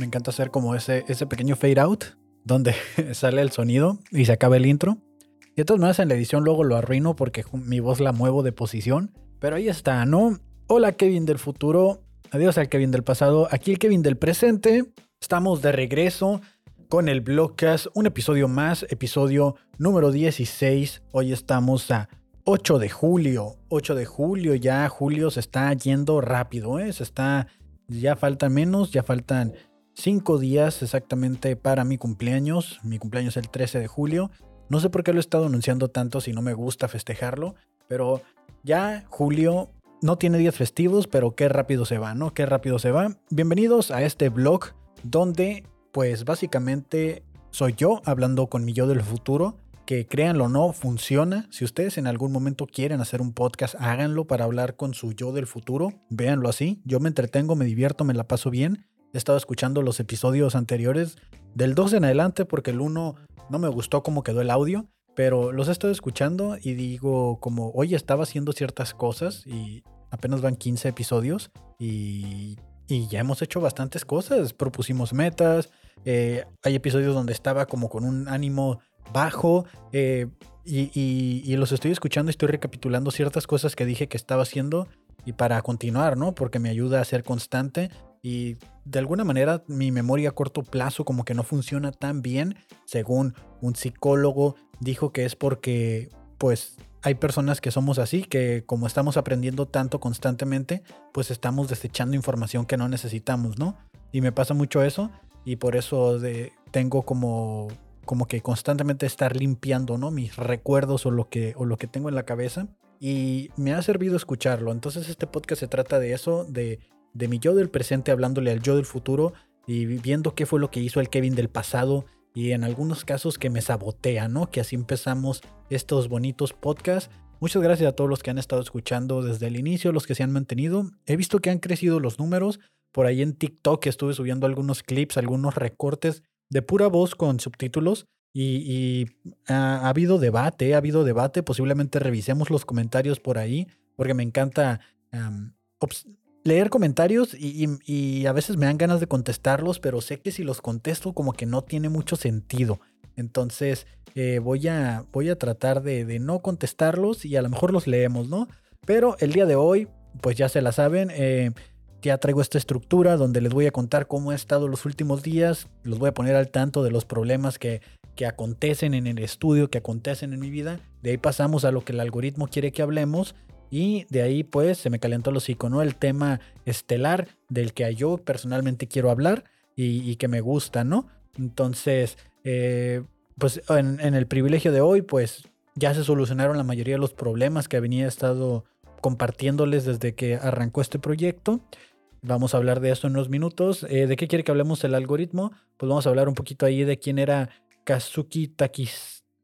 Me encanta hacer como ese, ese pequeño fade out donde sale el sonido y se acaba el intro. Y de todas maneras en la edición luego lo arruino porque mi voz la muevo de posición. Pero ahí está, ¿no? Hola Kevin del futuro. Adiós al Kevin del pasado. Aquí el Kevin del presente. Estamos de regreso con el Blogcast. Un episodio más, episodio número 16. Hoy estamos a 8 de julio. 8 de julio, ya julio se está yendo rápido, ¿eh? Se está. Ya faltan menos, ya faltan 5 días exactamente para mi cumpleaños. Mi cumpleaños es el 13 de julio. No sé por qué lo he estado anunciando tanto si no me gusta festejarlo, pero ya julio no tiene días festivos, pero qué rápido se va, ¿no? Qué rápido se va. Bienvenidos a este blog donde pues básicamente soy yo hablando con mi yo del futuro, que créanlo o no, funciona. Si ustedes en algún momento quieren hacer un podcast, háganlo para hablar con su yo del futuro, véanlo así. Yo me entretengo, me divierto, me la paso bien. He estado escuchando los episodios anteriores del 2 en adelante porque el 1 no me gustó cómo quedó el audio, pero los he estado escuchando y digo como, oye, estaba haciendo ciertas cosas y apenas van 15 episodios y, y ya hemos hecho bastantes cosas. Propusimos metas, eh, hay episodios donde estaba como con un ánimo bajo eh, y, y, los estoy escuchando y estoy recapitulando ciertas cosas que dije que estaba haciendo y para continuar, ¿no? Porque me ayuda a ser constante y de alguna manera mi memoria a corto plazo como que no funciona tan bien, según un psicólogo dijo que es porque pues hay personas que somos así, que como estamos aprendiendo tanto constantemente, pues estamos desechando información que no necesitamos, ¿no? Y me pasa mucho eso y por eso de, tengo como como que constantemente estar limpiando, ¿no? Mis recuerdos o lo que o lo que tengo en la cabeza y me ha servido escucharlo. Entonces este podcast se trata de eso, de de mi yo del presente hablándole al yo del futuro y viendo qué fue lo que hizo el Kevin del pasado y en algunos casos que me sabotea, ¿no? Que así empezamos estos bonitos podcasts. Muchas gracias a todos los que han estado escuchando desde el inicio, los que se han mantenido. He visto que han crecido los números. Por ahí en TikTok estuve subiendo algunos clips, algunos recortes de pura voz con subtítulos. Y, ha, habido debate, ha habido debate. Posiblemente revisemos los comentarios por ahí, porque me encanta leer comentarios y, a veces me dan ganas de contestarlos, pero sé que si los contesto como que no tiene mucho sentido. Entonces eh, voy, a, voy a tratar de, no contestarlos y a lo mejor los leemos, ¿no? Pero el día de hoy, pues ya se la saben, eh, ya traigo esta estructura donde les voy a contar cómo he estado los últimos días, los voy a poner al tanto de los problemas que, que acontecen en el estudio, que acontecen en mi vida. De ahí pasamos a lo que el algoritmo quiere que hablemos y de ahí pues se me calentó el hocico. El tema estelar del que yo personalmente quiero hablar y, que me gusta, ¿no? Entonces, eh, pues en, el privilegio de hoy pues ya se solucionaron la mayoría de los problemas que venía estado compartiéndoles desde que arrancó este proyecto. Vamos a hablar de esto en unos minutos. Eh, ¿De qué quiere que hablemos el algoritmo? Pues vamos a hablar un poquito ahí de quién era Kazuki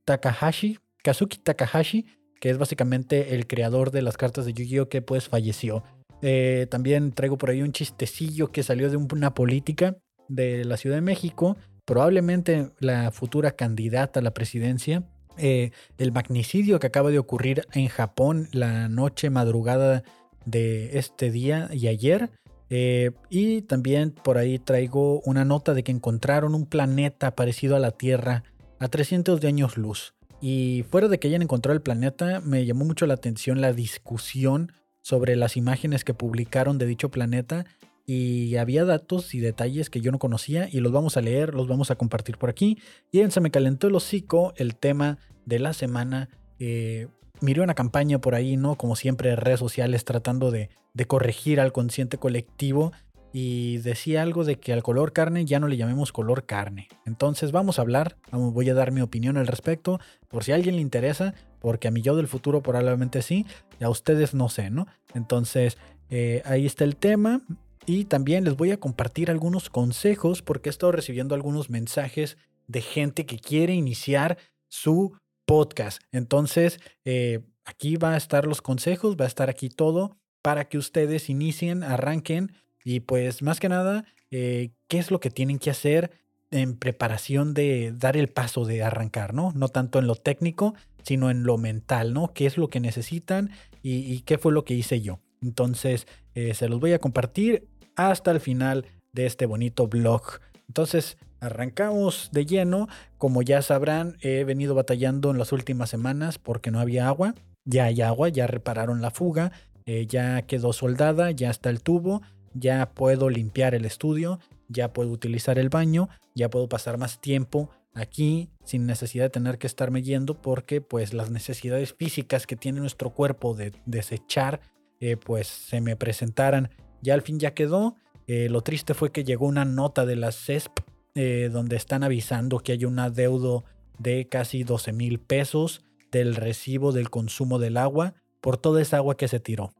Takahashi. Kazuki Takahashi es básicamente el creador de las cartas de Yu-Gi-Oh! que pues falleció. Eh, también traigo por ahí un chistecillo que salió de una política de la Ciudad de México, probablemente la futura candidata a la presidencia. Eh, el magnicidio que acaba de ocurrir en Japón la noche madrugada de este día y ayer. Eh, y también por ahí traigo una nota de que encontraron un planeta parecido a la Tierra a 300 de años luz. Y fuera de que hayan encontrado el planeta, me llamó mucho la atención la discusión sobre las imágenes que publicaron de dicho planeta y había datos y detalles que yo no conocía y los vamos a leer, los vamos a compartir por aquí. Y Se me calentó el hocico el tema de la semana. Eh, miré una campaña por ahí, ¿no? Como siempre, redes sociales tratando de corregir al consciente colectivo y decía algo de que al color carne ya no le llamemos color carne. Entonces vamos a hablar, voy a dar mi opinión al respecto, por si a alguien le interesa, porque a mí yo del futuro probablemente sí, y a ustedes no sé, ¿no? Entonces eh, ahí está el tema. Y también les voy a compartir algunos consejos porque he estado recibiendo algunos mensajes de gente que quiere iniciar su podcast. Entonces, eh, aquí va a estar los consejos, va a estar aquí todo para que ustedes inicien, arranquen y pues más que nada, eh, ¿qué es lo que tienen que hacer en preparación de dar el paso de arrancar, ¿no? No tanto en lo técnico, sino en lo mental, ¿no? ¿Qué es lo que necesitan y, qué fue lo que hice yo? Entonces, eh, se los voy a compartir hasta el final de este bonito blog. Entonces, arrancamos de lleno. Como ya sabrán, he venido batallando en las últimas semanas porque no había agua. Ya hay agua, ya repararon la fuga, eh, ya quedó soldada, ya está el tubo, ya puedo limpiar el estudio, ya puedo utilizar el baño, ya puedo pasar más tiempo aquí sin necesidad de tener que estarme yendo porque pues las necesidades físicas que tiene nuestro cuerpo de desechar eh, pues se me presentaran. Ya al fin ya quedó. Eh, lo triste fue que llegó una nota de la CESP eh, donde están avisando que hay un adeudo de casi 12 mil pesos del recibo del consumo del agua por toda esa agua que se tiró.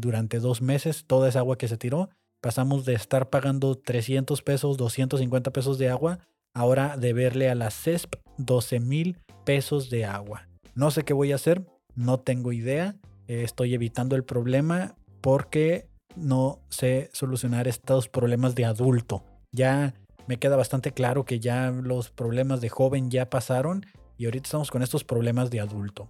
Durante dos meses, toda esa agua que se tiró, pasamos de estar pagando 300 pesos, 250 pesos de agua, ahora de verle a la CESP 12 mil pesos de agua. No sé qué voy a hacer, no tengo idea. Eh, estoy evitando el problema porque no sé solucionar estos problemas de adulto. Ya me queda bastante claro que ya los problemas de joven ya pasaron y ahorita estamos con estos problemas de adulto.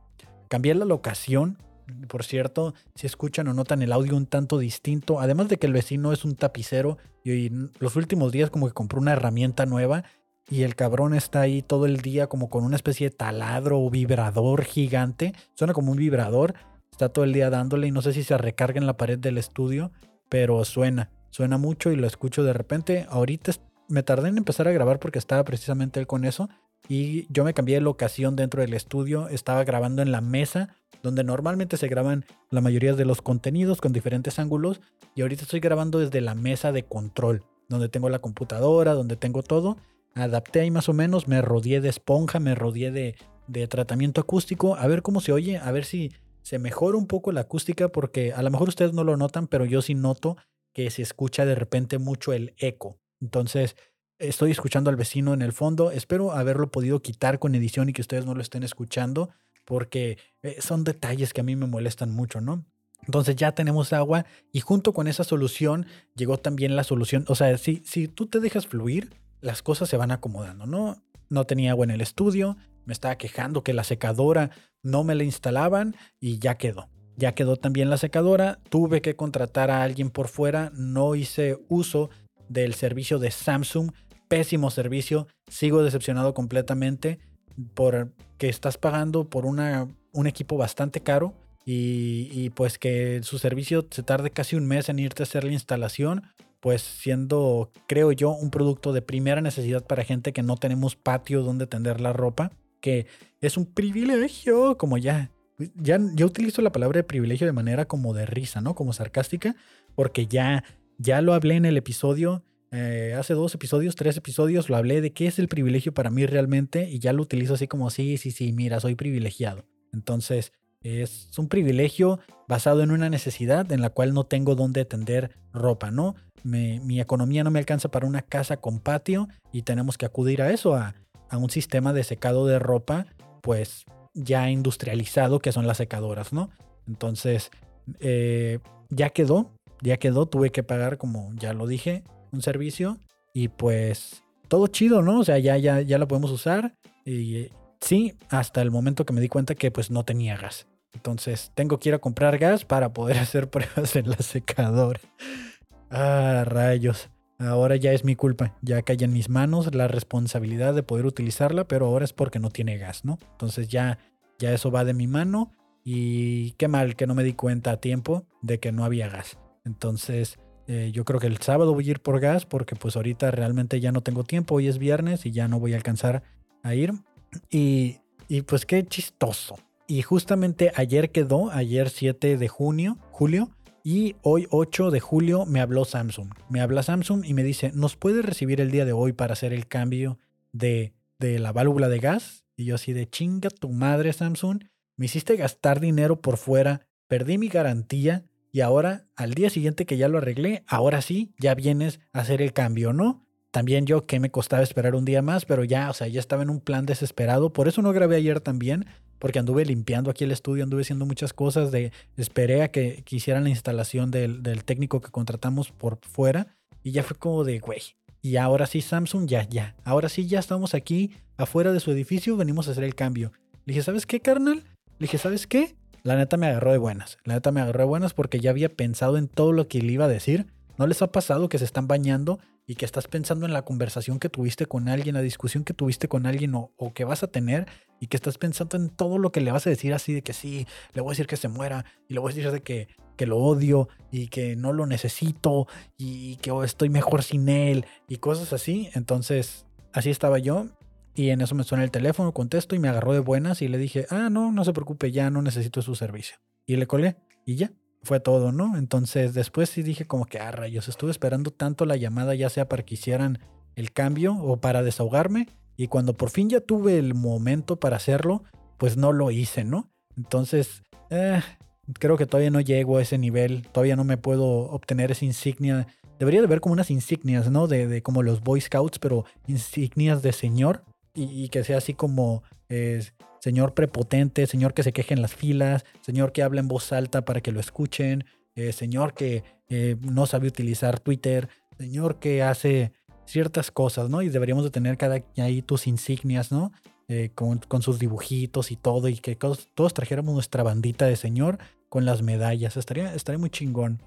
Cambié la locación, por cierto, si escuchan o notan el audio un tanto distinto, además de que el vecino es un tapicero y los últimos días como que compró una herramienta nueva y el cabrón está ahí todo el día como con una especie de taladro o vibrador gigante, suena como un vibrador Está todo el día dándole y no sé si se recarga en la pared del estudio, pero suena, suena mucho y lo escucho de repente. Ahorita me tardé en empezar a grabar porque estaba precisamente él con eso y yo me cambié de locación dentro del estudio, estaba grabando en la mesa donde normalmente se graban la mayoría de los contenidos con diferentes ángulos y ahorita estoy grabando desde la mesa de control, donde tengo la computadora, donde tengo todo. Adapté ahí más o menos, me rodeé de esponja, me rodeé de, de tratamiento acústico, a ver cómo se oye, a ver si se mejora un poco la acústica porque a lo mejor ustedes no lo notan, pero yo sí noto que se escucha de repente mucho el eco. Entonces, estoy escuchando al vecino en el fondo. Espero haberlo podido quitar con edición y que ustedes no lo estén escuchando porque eh, son detalles que a mí me molestan mucho, ¿no? Entonces ya tenemos agua y junto con esa solución llegó también la solución. O sea, si, si tú te dejas fluir, las cosas se van acomodando, ¿no? No tenía agua en el estudio, me estaba quejando que la secadora no me la instalaban y ya quedó. Ya quedó también la secadora, tuve que contratar a alguien por fuera, no hice uso del servicio de Samsung, pésimo servicio, sigo decepcionado completamente por que estás pagando por una, un equipo bastante caro y, y, pues que su servicio se tarde casi un mes en irte a hacer la instalación, pues siendo, creo yo, un producto de primera necesidad para gente que no tenemos patio donde tender la ropa que es un privilegio, como ya, ya, yo utilizo la palabra de privilegio de manera como de risa, ¿no? Como sarcástica, porque ya, ya lo hablé en el episodio, eh, hace dos episodios, tres episodios, lo hablé de qué es el privilegio para mí realmente y ya lo utilizo así como, sí, sí, sí, mira, soy privilegiado. Entonces, es un privilegio basado en una necesidad en la cual no tengo dónde tender ropa, ¿no? mi economía no me alcanza para una casa con patio y tenemos que acudir a eso, a, un sistema de secado de ropa, pues ya industrializado, que son las secadoras, ¿no? Entonces, eh, ya quedó, ya quedó, tuve que pagar, como ya lo dije, un servicio y pues todo chido, ¿no? O sea, ya, ya, ya lo podemos usar y sí, hasta el momento que me di cuenta que pues no tenía gas. Entonces, tengo que ir a comprar gas para poder hacer pruebas en la secadora. Ah, rayos. Ahora ya es mi culpa, ya cae en mis manos la responsabilidad de poder utilizarla, pero ahora es porque no tiene gas, ¿no? Entonces ya, ya eso va de mi mano y qué mal que no me di cuenta a tiempo de que no había gas. Entonces eh, yo creo que el sábado voy a ir por gas porque pues ahorita realmente ya no tengo tiempo, hoy es viernes y ya no voy a alcanzar a ir. Y, y pues qué chistoso. Y justamente ayer quedó, ayer 7 de junio, julio, y hoy 8 de julio me habló Samsung. Me habla Samsung y me dice, ¿nos puedes recibir el día de hoy para hacer el cambio de, de la válvula de gas? Y yo así de chinga tu madre Samsung. Me hiciste gastar dinero por fuera, perdí mi garantía y ahora al día siguiente que ya lo arreglé, ahora sí, ya vienes a hacer el cambio, ¿no? También yo que me costaba esperar un día más, pero ya, o sea, ya estaba en un plan desesperado. Por eso no grabé ayer también, porque anduve limpiando aquí el estudio, anduve haciendo muchas cosas, de, esperé a que, hicieran la instalación del, técnico que contratamos por fuera y ya fue como de, güey, y ahora sí Samsung, ya, ya, ahora sí ya estamos aquí afuera de su edificio, venimos a hacer el cambio. Le dije, ¿sabes qué, carnal? Le dije, ¿sabes qué? La neta me agarró de buenas, la neta me agarró de buenas porque ya había pensado en todo lo que le iba a decir. ¿No les ha pasado que se están bañando y que estás pensando en la conversación que tuviste con alguien, la discusión que tuviste con alguien o, que vas a tener y que estás pensando en todo lo que le vas a decir así de que sí, le voy a decir que se muera y le voy a decir de que, que lo odio y que no lo necesito y que estoy mejor sin él y cosas así? Entonces, así estaba yo y en eso me suena el teléfono, contesto y me agarró de buenas y le dije, ah, no, no se preocupe, ya no necesito su servicio. Y le colé y ya, fue todo, ¿no? Entonces después sí dije como que, ah, rayos, estuve esperando tanto la llamada ya sea para que hicieran el cambio o para desahogarme. Y cuando por fin ya tuve el momento para hacerlo, pues no lo hice, ¿no? Entonces, eh, creo que todavía no llego a ese nivel, todavía no me puedo obtener esa insignia. Debería de haber como unas insignias, ¿no? De, de como los Boy Scouts, pero insignias de señor y, que sea así como eh, señor prepotente, señor que se queje en las filas, señor que habla en voz alta para que lo escuchen, eh, señor que eh, no sabe utilizar Twitter, señor que hace ciertas cosas, ¿no? Y deberíamos de tener cada ahí tus insignias, ¿no? con, sus dibujitos y todo, y que todos, trajéramos nuestra bandita de señor con las medallas. Estaría, estaría muy chingón.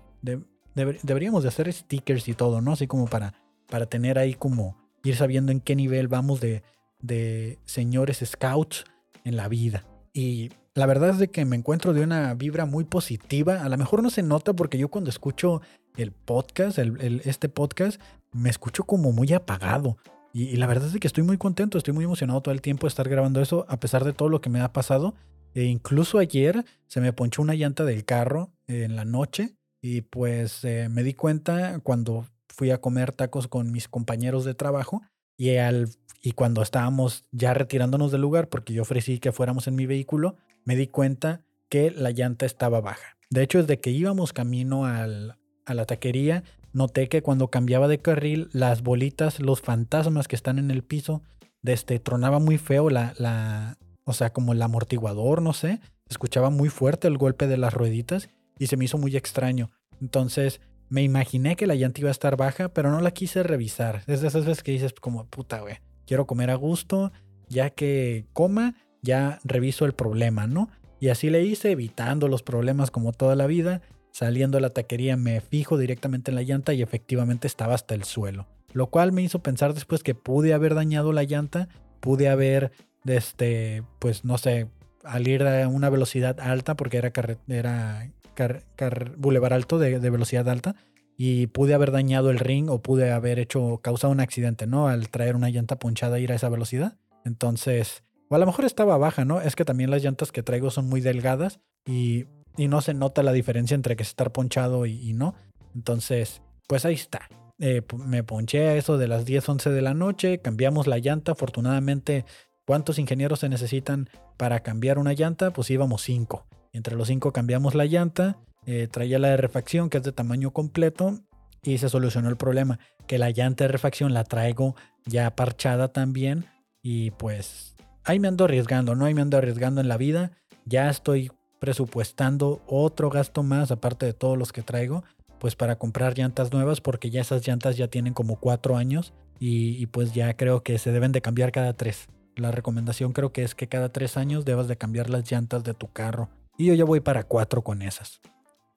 deberíamos de hacer stickers y todo, ¿no? Así como para, para tener ahí como ir sabiendo en qué nivel vamos de, de señores scouts en la vida. Y la verdad es de que me encuentro de una vibra muy positiva. A lo mejor no se nota porque yo cuando escucho el podcast, el, este podcast, me escucho como muy apagado. Y, la verdad es que estoy muy contento, estoy muy emocionado todo el tiempo de estar grabando eso, a pesar de todo lo que me ha pasado. E incluso ayer se me ponchó una llanta del carro en la noche y pues eh, me di cuenta cuando fui a comer tacos con mis compañeros de trabajo y, al, y cuando estábamos ya retirándonos del lugar, porque yo ofrecí que fuéramos en mi vehículo, me di cuenta que la llanta estaba baja. De hecho, desde que íbamos camino al, a la taquería, noté que cuando cambiaba de carril, las bolitas, los fantasmas que están en el piso, este, tronaba muy feo la, la, o sea, como el amortiguador, no sé, escuchaba muy fuerte el golpe de las rueditas y se me hizo muy extraño. Entonces me imaginé que la llanta iba a estar baja, pero no la quise revisar. Es de esas veces que dices como, puta, güey, quiero comer a gusto, ya que coma, ya reviso el problema, ¿no? Y así le hice, evitando los problemas como toda la vida. Saliendo de la taquería me fijo directamente en la llanta y efectivamente estaba hasta el suelo. Lo cual me hizo pensar después que pude haber dañado la llanta, pude haber, este, pues no sé, al ir a una velocidad alta porque era, era car, bulevar alto de, velocidad alta y pude haber dañado el ring o pude haber hecho, causado un accidente, ¿no? Al traer una llanta ponchada e ir a esa velocidad. Entonces, o a lo mejor estaba baja, ¿no? Es que también las llantas que traigo son muy delgadas y, no se nota la diferencia entre que estar ponchado y, no. Entonces, pues ahí está. Eh, me ponché a eso de las 10, 11 de la noche, cambiamos la llanta. Afortunadamente, ¿cuántos ingenieros se necesitan para cambiar una llanta? Pues íbamos 5. Entre los cinco cambiamos la llanta, eh, traía la de refacción que es de tamaño completo y se solucionó el problema. Que la llanta de refacción la traigo ya parchada también y pues ahí me ando arriesgando, ¿no? Ahí me ando arriesgando en la vida. Ya estoy presupuestando otro gasto más aparte de todos los que traigo, pues para comprar llantas nuevas porque ya esas llantas ya tienen como cuatro años y, y pues ya creo que se deben de cambiar cada tres. La recomendación creo que es que cada tres años debas de cambiar las llantas de tu carro. Y yo ya voy para cuatro con esas.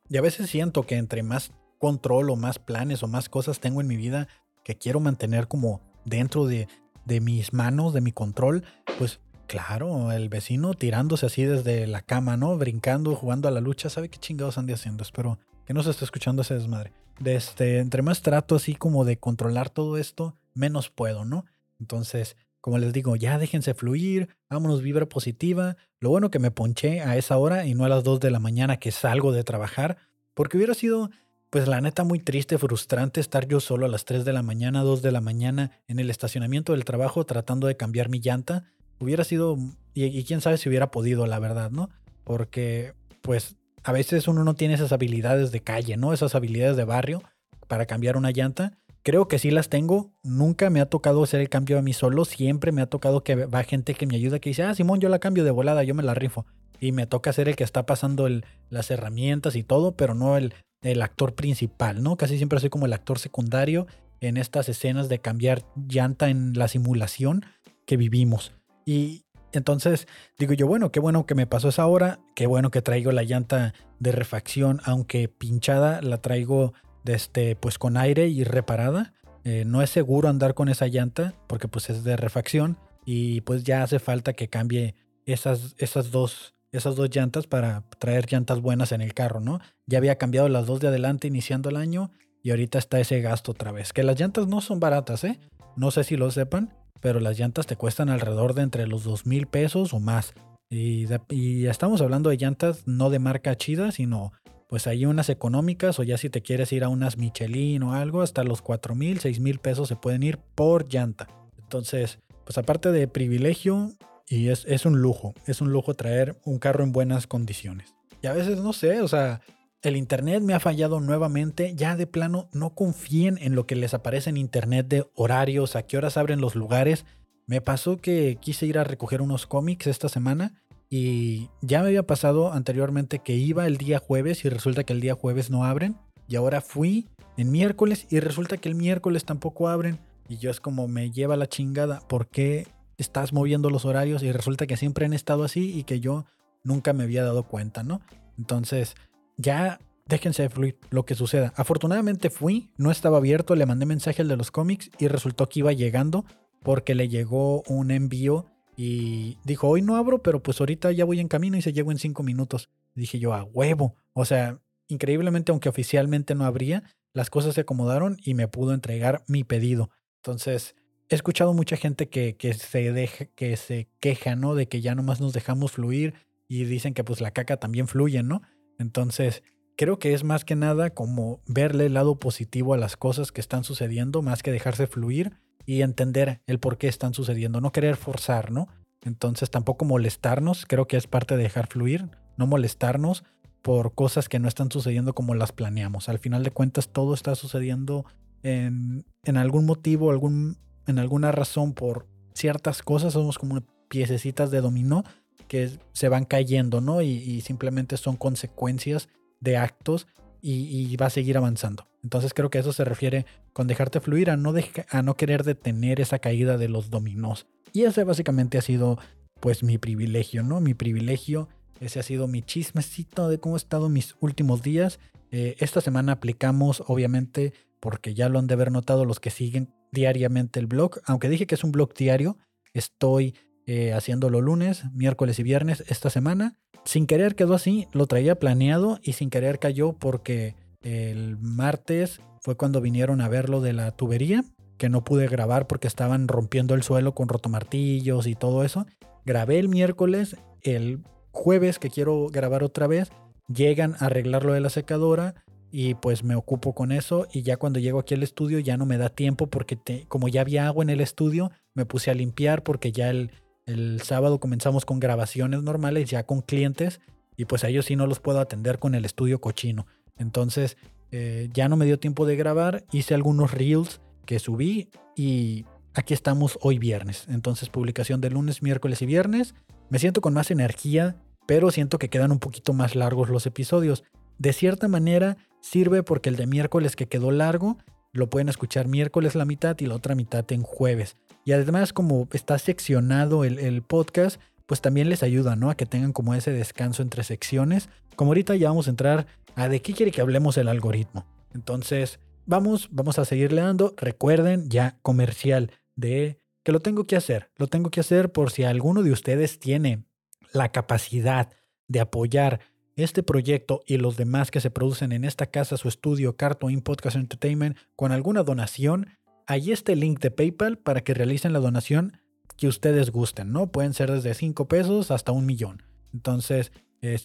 Y a veces siento que entre más control o más planes o más cosas tengo en mi vida que quiero mantener como dentro de, de mis manos, de mi control, pues claro, el vecino tirándose así desde la cama, ¿no? Brincando, jugando a la lucha, ¿sabe qué chingados ande haciendo? Espero que no se esté escuchando ese desmadre. De este, entre más trato así como de controlar todo esto, menos puedo, ¿no? Entonces, como les digo, ya déjense fluir, vámonos vibra positiva. Lo bueno que me ponché a esa hora y no a las 2 de la mañana que salgo de trabajar, porque hubiera sido, pues la neta, muy triste, frustrante estar yo solo a las 3 de la mañana, 2 de la mañana en el estacionamiento del trabajo tratando de cambiar mi llanta. Hubiera sido, y, y quién sabe si hubiera podido, la verdad, ¿no? Porque, pues, a veces uno no tiene esas habilidades de calle, ¿no? Esas habilidades de barrio para cambiar una llanta Creo que sí las tengo. Nunca me ha tocado hacer el cambio a mí solo. Siempre me ha tocado que va gente que me ayuda, que dice, ah, Simón, yo la cambio de volada, yo me la rifo. Y me toca ser el que está pasando las herramientas y todo, pero no el, el actor principal, ¿no? Casi siempre soy como el actor secundario en estas escenas de cambiar llanta en la simulación que vivimos. Y entonces digo yo, bueno, qué bueno que me pasó esa hora, qué bueno que traigo la llanta de refacción, aunque pinchada, la traigo este, pues con aire y reparada. Eh, no es seguro andar con esa llanta porque pues es de refacción y pues ya hace falta que cambie esas, esas, dos, esas dos llantas para traer llantas buenas en el carro, ¿no? Ya había cambiado las dos de adelante iniciando el año y ahorita está ese gasto otra vez. Que las llantas no son baratas, ¿eh? No sé si lo sepan, pero las llantas te cuestan alrededor de entre los dos mil pesos o más. Y, y, estamos hablando de llantas no de marca chida, sino pues hay unas económicas o ya si te quieres ir a unas Michelin o algo, hasta los 4 mil, 6 mil pesos se pueden ir por llanta. Entonces, pues aparte de privilegio, y es, es un lujo, es un lujo traer un carro en buenas condiciones. Y a veces no sé, o sea, el internet me ha fallado nuevamente. Ya de plano, no confíen en lo que les aparece en internet de horarios, a qué horas abren los lugares. Me pasó que quise ir a recoger unos cómics esta semana y ya me había pasado anteriormente que iba el día jueves y resulta que el día jueves no abren. Y ahora fui en miércoles y resulta que el miércoles tampoco abren. Y yo es como me lleva la chingada. ¿Por qué estás moviendo los horarios? Y resulta que siempre han estado así y que yo nunca me había dado cuenta, ¿no? Entonces, ya déjense de fluir lo que suceda. Afortunadamente fui, no estaba abierto, le mandé mensaje al de los cómics y resultó que iba llegando porque le llegó un envío y dijo, hoy no abro, pero pues ahorita ya voy en camino y se llegó en cinco minutos. dije yo, a huevo. O sea, increíblemente, aunque oficialmente no abría, las cosas se acomodaron y me pudo entregar mi pedido. Entonces, he escuchado mucha gente que, que se, deja, que se queja, ¿no? De que ya nomás nos dejamos fluir y dicen que pues la caca también fluye, ¿no? Entonces, creo que es más que nada como verle el lado positivo a las cosas que están sucediendo, más que dejarse fluir y entender el por qué están sucediendo, no querer forzar, ¿no? Entonces tampoco molestarnos, creo que es parte de dejar fluir, no molestarnos por cosas que no están sucediendo como las planeamos. Al final de cuentas todo está sucediendo en, en algún motivo, algún, en alguna razón por ciertas cosas, somos como piececitas de dominó que se van cayendo, ¿no? Y, y simplemente son consecuencias de actos y, va a seguir avanzando. Entonces creo que eso se refiere con dejarte fluir, a no, a no querer detener esa caída de los dominós. Y ese básicamente ha sido pues mi privilegio, ¿no? Mi privilegio, ese ha sido mi chismecito de cómo he estado mis últimos días. Eh, esta semana aplicamos, obviamente, porque ya lo han de haber notado los que siguen diariamente el blog, aunque dije que es un blog diario, estoy eh, haciéndolo lunes, miércoles y viernes esta semana. Sin querer quedó así, lo traía planeado y sin querer cayó porque el martes fue cuando vinieron a ver lo de la tubería, que no pude grabar porque estaban rompiendo el suelo con rotomartillos y todo eso. Grabé el miércoles, el jueves que quiero grabar otra vez, llegan a arreglar lo de la secadora y pues me ocupo con eso y ya cuando llego aquí al estudio ya no me da tiempo porque como ya había agua en el estudio, me puse a limpiar porque ya el, el sábado comenzamos con grabaciones normales ya con clientes y pues a ellos sí no los puedo atender con el estudio cochino. Entonces eh, ya no me dio tiempo de grabar, hice algunos reels que subí y aquí estamos hoy viernes. Entonces publicación de lunes, miércoles y viernes. Me siento con más energía, pero siento que quedan un poquito más largos los episodios. De cierta manera sirve porque el de miércoles que quedó largo lo pueden escuchar miércoles la mitad y la otra mitad en jueves. Y además como está seccionado el, podcast, pues también les ayuda, ¿no? A que tengan como ese descanso entre secciones. Como ahorita ya vamos a entrar a de qué quiere que hablemos el algoritmo. Entonces, vamos, vamos a seguirle dando. Recuerden ya comercial de que lo tengo que hacer. Lo tengo que hacer por si alguno de ustedes tiene la capacidad de apoyar este proyecto y los demás que se producen en esta casa, su estudio, Cartoon Podcast Entertainment, con alguna donación, ahí está el link de PayPal para que realicen la donación que ustedes gusten, ¿no? Pueden ser desde 5 pesos hasta un millón. Entonces,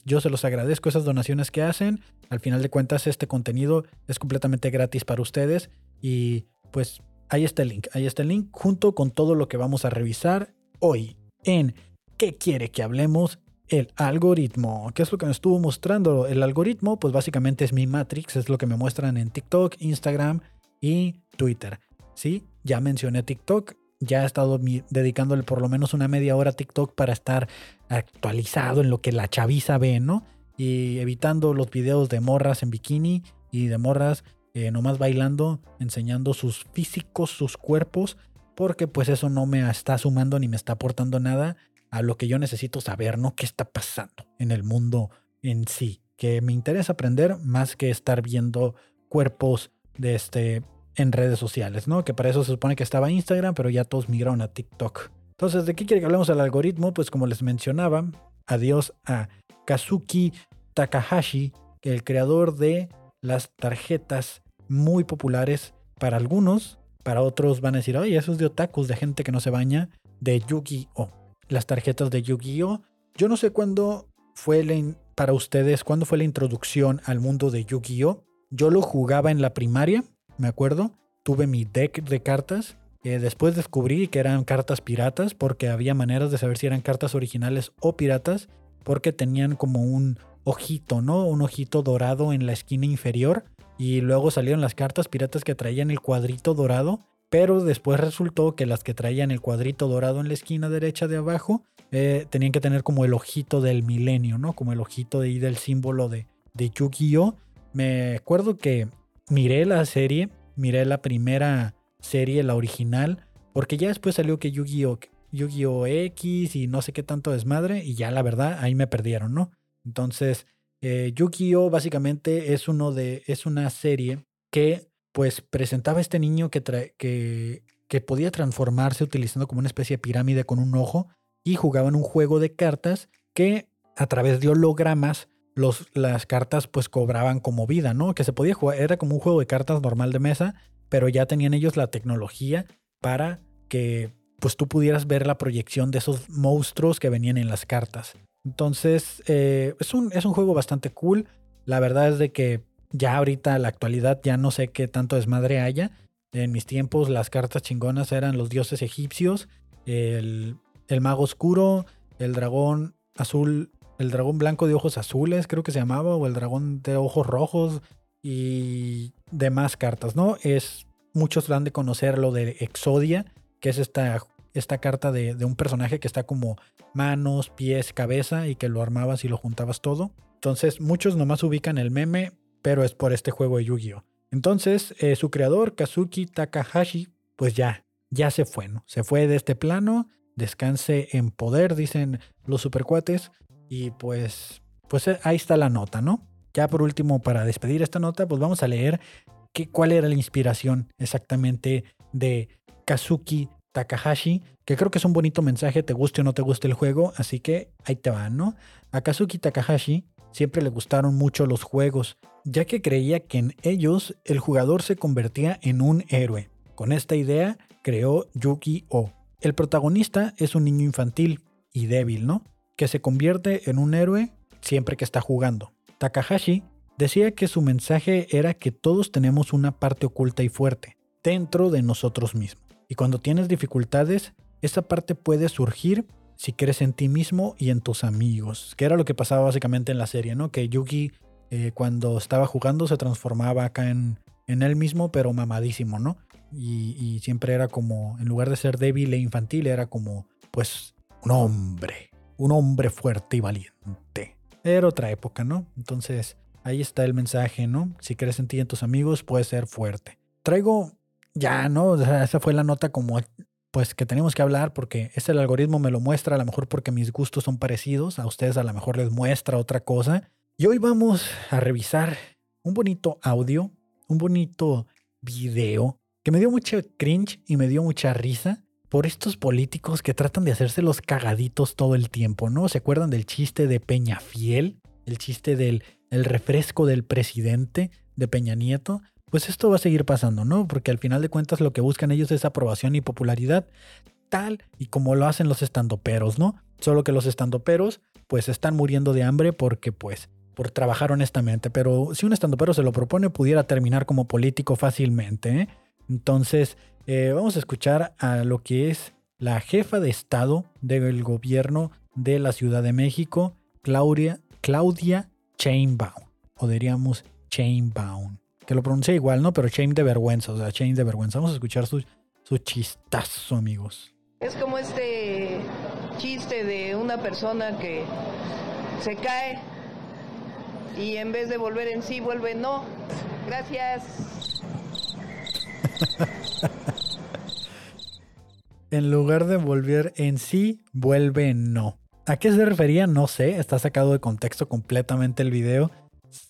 yo se los agradezco esas donaciones que hacen. Al final de cuentas, este contenido es completamente gratis para ustedes. Y pues ahí está el link. Ahí está el link junto con todo lo que vamos a revisar hoy en ¿Qué quiere que hablemos? el algoritmo. ¿Qué es lo que me estuvo mostrando? El algoritmo, pues básicamente es mi Matrix, es lo que me muestran en TikTok, Instagram y Twitter. Sí, ya mencioné TikTok, ya he estado dedicándole por lo menos una media hora a TikTok para estar actualizado en lo que la chaviza ve, ¿no? Y evitando los videos de morras en bikini y de morras eh, nomás bailando, enseñando sus físicos, sus cuerpos, porque pues eso no me está sumando ni me está aportando nada a lo que yo necesito saber, ¿no? ¿Qué está pasando en el mundo en sí? Que me interesa aprender más que estar viendo cuerpos de este, en redes sociales, ¿no? Que para eso se supone que estaba Instagram, pero ya todos migraron a TikTok. Entonces, ¿de qué quiere que hablemos al algoritmo? Pues como les mencionaba, adiós a Kazuki Takahashi, el creador de las tarjetas muy populares para algunos, para otros van a decir, oye, eso es de otakus, de gente que no se baña, de Yu-Gi-Oh! Las tarjetas de Yu-Gi-Oh! Yo no sé cuándo fue para ustedes, cuándo fue la introducción al mundo de Yu-Gi-Oh! Yo lo jugaba en la primaria, me acuerdo. Tuve mi deck de cartas. Eh, después descubrí que eran cartas piratas porque había maneras de saber si eran cartas originales o piratas porque tenían como un ojito, ¿no? Un ojito dorado en la esquina inferior y luego salieron las cartas piratas que traían el cuadrito dorado, pero después resultó que las que traían el cuadrito dorado en la esquina derecha de abajo eh, tenían que tener como el ojito del milenio, ¿no? Como el ojito de ahí del símbolo de, de Yu-Gi-Oh! Me acuerdo que miré la serie, miré la primera serie, la original, porque ya después salió que Yu-Gi-Oh! Yu-Gi-Oh! X y no sé qué tanto desmadre, y ya la verdad ahí me perdieron, ¿no? Entonces, eh, Yu-Gi-Oh! básicamente es, uno de, es una serie que pues presentaba a este niño que, que, que podía transformarse utilizando como una especie de pirámide con un ojo y jugaban un juego de cartas que a través de hologramas los, las cartas pues cobraban como vida, ¿no? Que se podía jugar, era como un juego de cartas normal de mesa, pero ya tenían ellos la tecnología para que pues tú pudieras ver la proyección de esos monstruos que venían en las cartas. Entonces, eh, es, un, es un juego bastante cool. La verdad es de que ya ahorita, la actualidad, ya no sé qué tanto desmadre haya. En mis tiempos, las cartas chingonas eran los dioses egipcios, el, el mago oscuro, el dragón azul el dragón blanco de ojos azules, creo que se llamaba, o el dragón de ojos rojos y demás cartas, ¿no? Es, muchos van de conocer lo de Exodia, que es esta, esta carta de, un personaje que está como manos, pies, cabeza y que lo armabas y lo juntabas todo. Entonces, muchos nomás ubican el meme, pero es por este juego de Yu-Gi-Oh! Entonces, eh, su creador, Kazuki Takahashi, pues ya, ya se fue, ¿no? Se fue de este plano, descanse en poder, dicen los supercuates. Y pues, pues eh, ahí está la nota, ¿no? Ya por último, para despedir esta nota, pues vamos a leer qué cuál era la inspiración exactamente de Kazuki Takahashi, que creo que es un bonito mensaje, te guste o no te guste el juego, así que ahí te va, ¿no? A Kazuki Takahashi siempre le gustaron mucho los juegos, ya que creía que en ellos el jugador se convertía en un héroe. Con esta idea creó Yuki-Oh. El protagonista es un niño infantil y débil, ¿no? Que se convierte en un héroe siempre que está jugando. Takahashi decía que su mensaje era que todos tenemos una parte oculta y fuerte dentro de nosotros mismos. Y cuando tienes dificultades, esa parte puede surgir si crees en ti mismo y en tus amigos, que era lo que pasaba básicamente en la serie, ¿no? Que Yugi eh, cuando estaba jugando se transformaba acá en, en él mismo, pero mamadísimo, ¿no? Y, y siempre era como, en lugar de ser débil e infantil, era como, pues, un hombre un hombre fuerte y valiente. Era otra época, ¿no? Entonces, ahí está el mensaje, ¿no? Si crees en ti en tus amigos, puedes ser fuerte. Traigo ya, ¿no? Esa fue la nota como, pues, que tenemos que hablar porque este el algoritmo me lo muestra, a lo mejor porque mis gustos son parecidos, a ustedes a lo mejor les muestra otra cosa. Y hoy vamos a revisar un bonito audio, un bonito video que me dio mucha cringe y me dio mucha risa por estos políticos que tratan de hacerse los cagaditos todo el tiempo, ¿no? ¿Se acuerdan del chiste de Peña Fiel? El chiste del el refresco del presidente de Peña Nieto. Pues esto va a seguir pasando, ¿no? Porque al final de cuentas lo que buscan ellos es aprobación y popularidad, tal y como lo hacen los estandoperos, ¿no? Solo que los estandoperos pues están muriendo de hambre porque pues por trabajar honestamente, pero si un estandopero se lo propone pudiera terminar como político fácilmente, ¿eh? Entonces, eh, vamos a escuchar a lo que es la jefa de Estado del gobierno de la Ciudad de México, Claudia, Claudia Chainbaum, o diríamos Chainbaum, que lo pronuncia igual, ¿no? Pero Chain de vergüenza, o sea, Chain de vergüenza. Vamos a escuchar su, su chistazo, amigos. Es como este chiste de una persona que se cae y en vez de volver en sí, vuelve no. Gracias. En lugar de volver en sí, vuelve en no. ¿A qué se refería? No sé, está sacado de contexto completamente el video.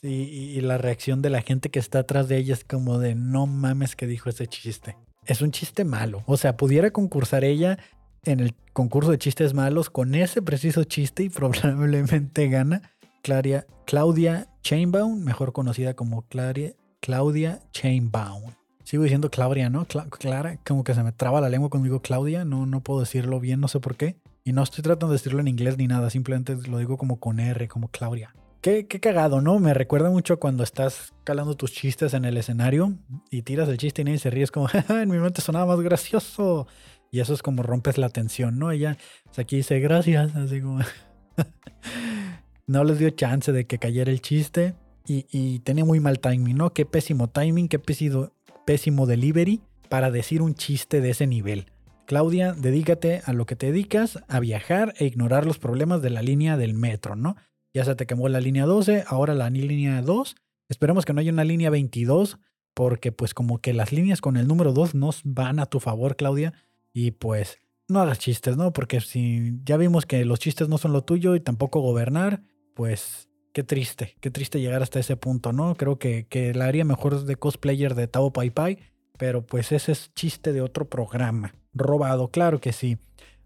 y, la reacción de la gente que está atrás de ella es como de no mames que dijo ese chiste. Es un chiste malo. O sea, pudiera concursar ella en el concurso de chistes malos con ese preciso chiste y probablemente gana Claudia, Claudia Chainbaum, mejor conocida como Claudia, Claudia Chainbaum. Sigo diciendo Claudia, ¿no? Clara, como que se me traba la lengua cuando digo Claudia, no, no puedo decirlo bien, no sé por qué. Y no estoy tratando de decirlo en inglés ni nada, simplemente lo digo como con R, como Claudia. Qué, qué, cagado, ¿no? Me recuerda mucho cuando estás calando tus chistes en el escenario y tiras el chiste y nadie se ríe. Es como, en mi mente sonaba más gracioso. Y eso es como rompes la tensión, ¿no? Ella aquí dice gracias, así como... no les dio chance de que cayera el chiste y, tenía muy mal timing, ¿no? Qué pésimo timing, qué pésimo, pésimo delivery para decir un chiste de ese nivel. Claudia, dedícate a lo que te dedicas, a viajar e ignorar los problemas de la línea del metro, ¿no? Ya se te quemó la línea 12, ahora la línea 2. Esperemos que no haya una línea 22, porque pues como que las líneas con el número 2 nos van a tu favor, Claudia. Y pues no hagas chistes, ¿no? Porque si ya vimos que los chistes no son lo tuyo y tampoco gobernar, pues qué triste, qué triste llegar hasta ese punto, ¿no? Creo que, que la haría mejor de cosplayer de Tao Pai Pai, pero pues ese es chiste de otro programa. Robado, claro que sí.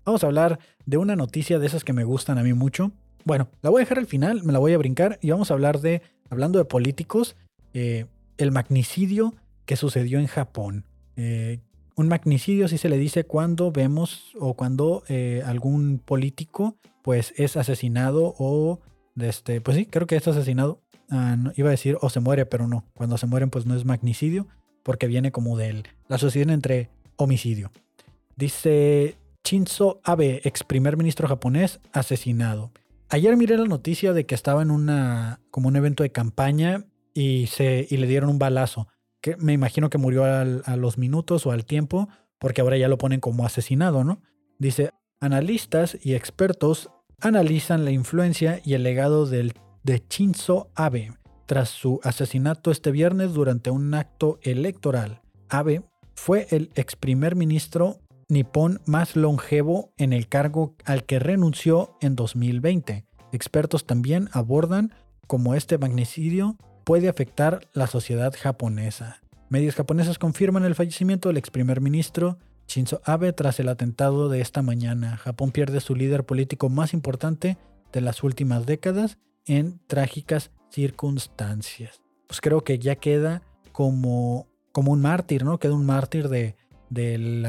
Vamos a hablar de una noticia de esas que me gustan a mí mucho. Bueno, la voy a dejar al final, me la voy a brincar y vamos a hablar de, hablando de políticos, eh, el magnicidio que sucedió en Japón. Eh, un magnicidio así se le dice cuando vemos o cuando eh, algún político pues es asesinado o este, pues sí, creo que es asesinado. Ah, iba a decir o se muere, pero no. Cuando se mueren pues no es magnicidio porque viene como de la asociación entre homicidio. Dice Shinzo Abe, ex primer ministro japonés, asesinado. Ayer miré la noticia de que estaba en una como un evento de campaña y se y le dieron un balazo que me imagino que murió a los minutos o al tiempo, porque ahora ya lo ponen como asesinado, ¿no? Dice, analistas y expertos analizan la influencia y el legado del, de Shinzo Abe tras su asesinato este viernes durante un acto electoral. Abe fue el ex primer ministro nipón más longevo en el cargo al que renunció en 2020. Expertos también abordan cómo este magnicidio puede afectar la sociedad japonesa. Medios japoneses confirman el fallecimiento del ex primer ministro Shinzo Abe tras el atentado de esta mañana. Japón pierde su líder político más importante de las últimas décadas en trágicas circunstancias. Pues creo que ya queda como, como un mártir, ¿no? Queda un mártir de, del,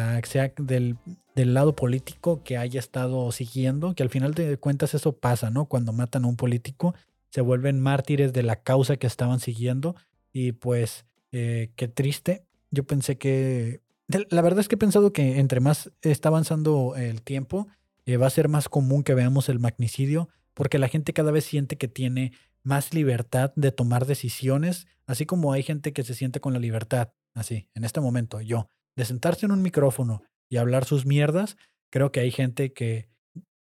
del lado político que haya estado siguiendo, que al final de cuentas eso pasa, ¿no? Cuando matan a un político, se vuelven mártires de la causa que estaban siguiendo y pues eh, qué triste. Yo pensé que, la verdad es que he pensado que entre más está avanzando el tiempo, eh, va a ser más común que veamos el magnicidio porque la gente cada vez siente que tiene más libertad de tomar decisiones, así como hay gente que se siente con la libertad, así, en este momento, yo, de sentarse en un micrófono y hablar sus mierdas, creo que hay gente que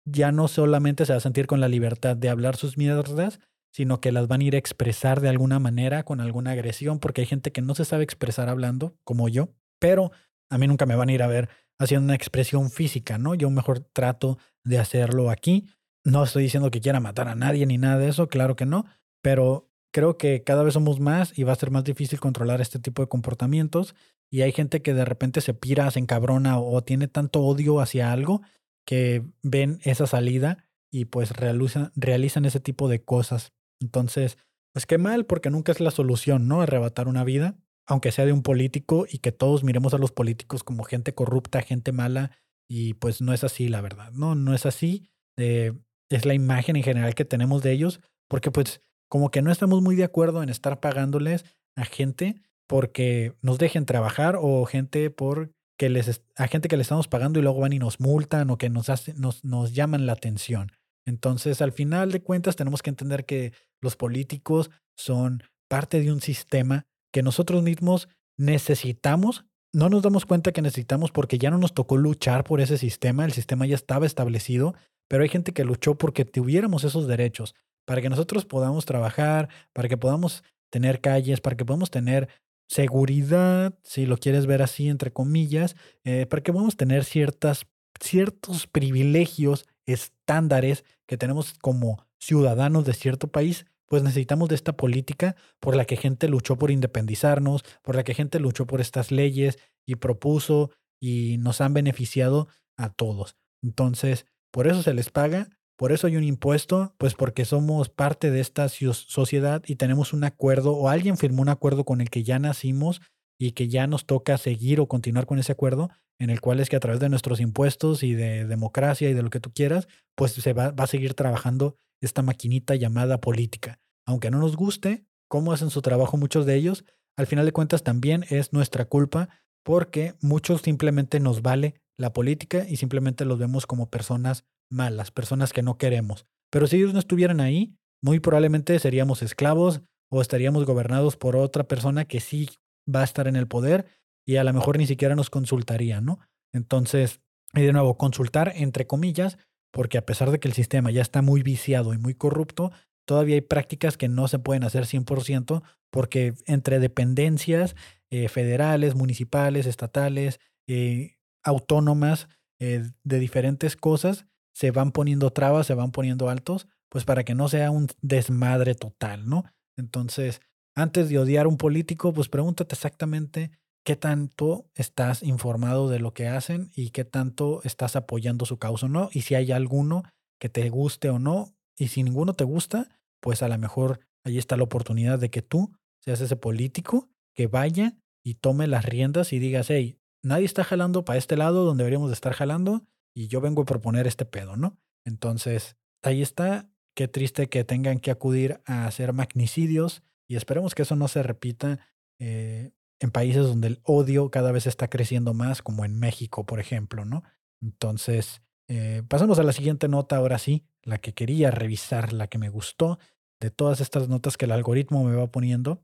ya no solamente se va a sentir con la libertad de hablar sus mierdas, sino que las van a ir a expresar de alguna manera, con alguna agresión, porque hay gente que no se sabe expresar hablando, como yo, pero a mí nunca me van a ir a ver haciendo una expresión física, ¿no? Yo mejor trato de hacerlo aquí. No estoy diciendo que quiera matar a nadie ni nada de eso, claro que no, pero creo que cada vez somos más y va a ser más difícil controlar este tipo de comportamientos y hay gente que de repente se pira, se encabrona o tiene tanto odio hacia algo que ven esa salida y pues realizan, ese tipo de cosas. Entonces, pues qué mal, porque nunca es la solución, ¿no? Arrebatar una vida, aunque sea de un político y que todos miremos a los políticos como gente corrupta, gente mala, y pues no es así, la verdad, ¿no? No es así. Eh, es la imagen en general que tenemos de ellos, porque pues como que no estamos muy de acuerdo en estar pagándoles a gente porque nos dejen trabajar o gente por que les a gente que le estamos pagando y luego van y nos multan o que nos hacen, nos, nos llaman la atención. Entonces, al final de cuentas, tenemos que entender que los políticos son parte de un sistema que nosotros mismos necesitamos. No nos damos cuenta que necesitamos porque ya no nos tocó luchar por ese sistema, el sistema ya estaba establecido, pero hay gente que luchó porque tuviéramos esos derechos, para que nosotros podamos trabajar, para que podamos tener calles, para que podamos tener seguridad, si lo quieres ver así, entre comillas, eh, para que podamos tener ciertas, ciertos privilegios estándares que tenemos como ciudadanos de cierto país, pues necesitamos de esta política por la que gente luchó por independizarnos, por la que gente luchó por estas leyes y propuso y nos han beneficiado a todos. Entonces, por eso se les paga, por eso hay un impuesto, pues porque somos parte de esta sociedad y tenemos un acuerdo o alguien firmó un acuerdo con el que ya nacimos y que ya nos toca seguir o continuar con ese acuerdo, en el cual es que a través de nuestros impuestos y de democracia y de lo que tú quieras, pues se va, va a seguir trabajando esta maquinita llamada política. Aunque no nos guste cómo hacen su trabajo muchos de ellos, al final de cuentas también es nuestra culpa porque muchos simplemente nos vale la política y simplemente los vemos como personas malas, personas que no queremos. Pero si ellos no estuvieran ahí, muy probablemente seríamos esclavos o estaríamos gobernados por otra persona que sí va a estar en el poder y a lo mejor ni siquiera nos consultaría, ¿no? Entonces, y de nuevo, consultar entre comillas, porque a pesar de que el sistema ya está muy viciado y muy corrupto, todavía hay prácticas que no se pueden hacer 100% porque entre dependencias eh, federales, municipales, estatales, eh, autónomas, eh, de diferentes cosas, se van poniendo trabas, se van poniendo altos, pues para que no sea un desmadre total, ¿no? Entonces, antes de odiar a un político, pues pregúntate exactamente qué tanto estás informado de lo que hacen y qué tanto estás apoyando su causa o no, y si hay alguno que te guste o no, y si ninguno te gusta, pues a lo mejor ahí está la oportunidad de que tú seas ese político que vaya y tome las riendas y digas, hey, nadie está jalando para este lado donde deberíamos de estar jalando y yo vengo a proponer este pedo, ¿no? Entonces, ahí está. Qué triste que tengan que acudir a hacer magnicidios y esperemos que eso no se repita eh, en países donde el odio cada vez está creciendo más, como en México, por ejemplo, ¿no? Entonces, eh, pasamos a la siguiente nota, ahora sí, la que quería revisar, la que me gustó de todas estas notas que el algoritmo me va poniendo.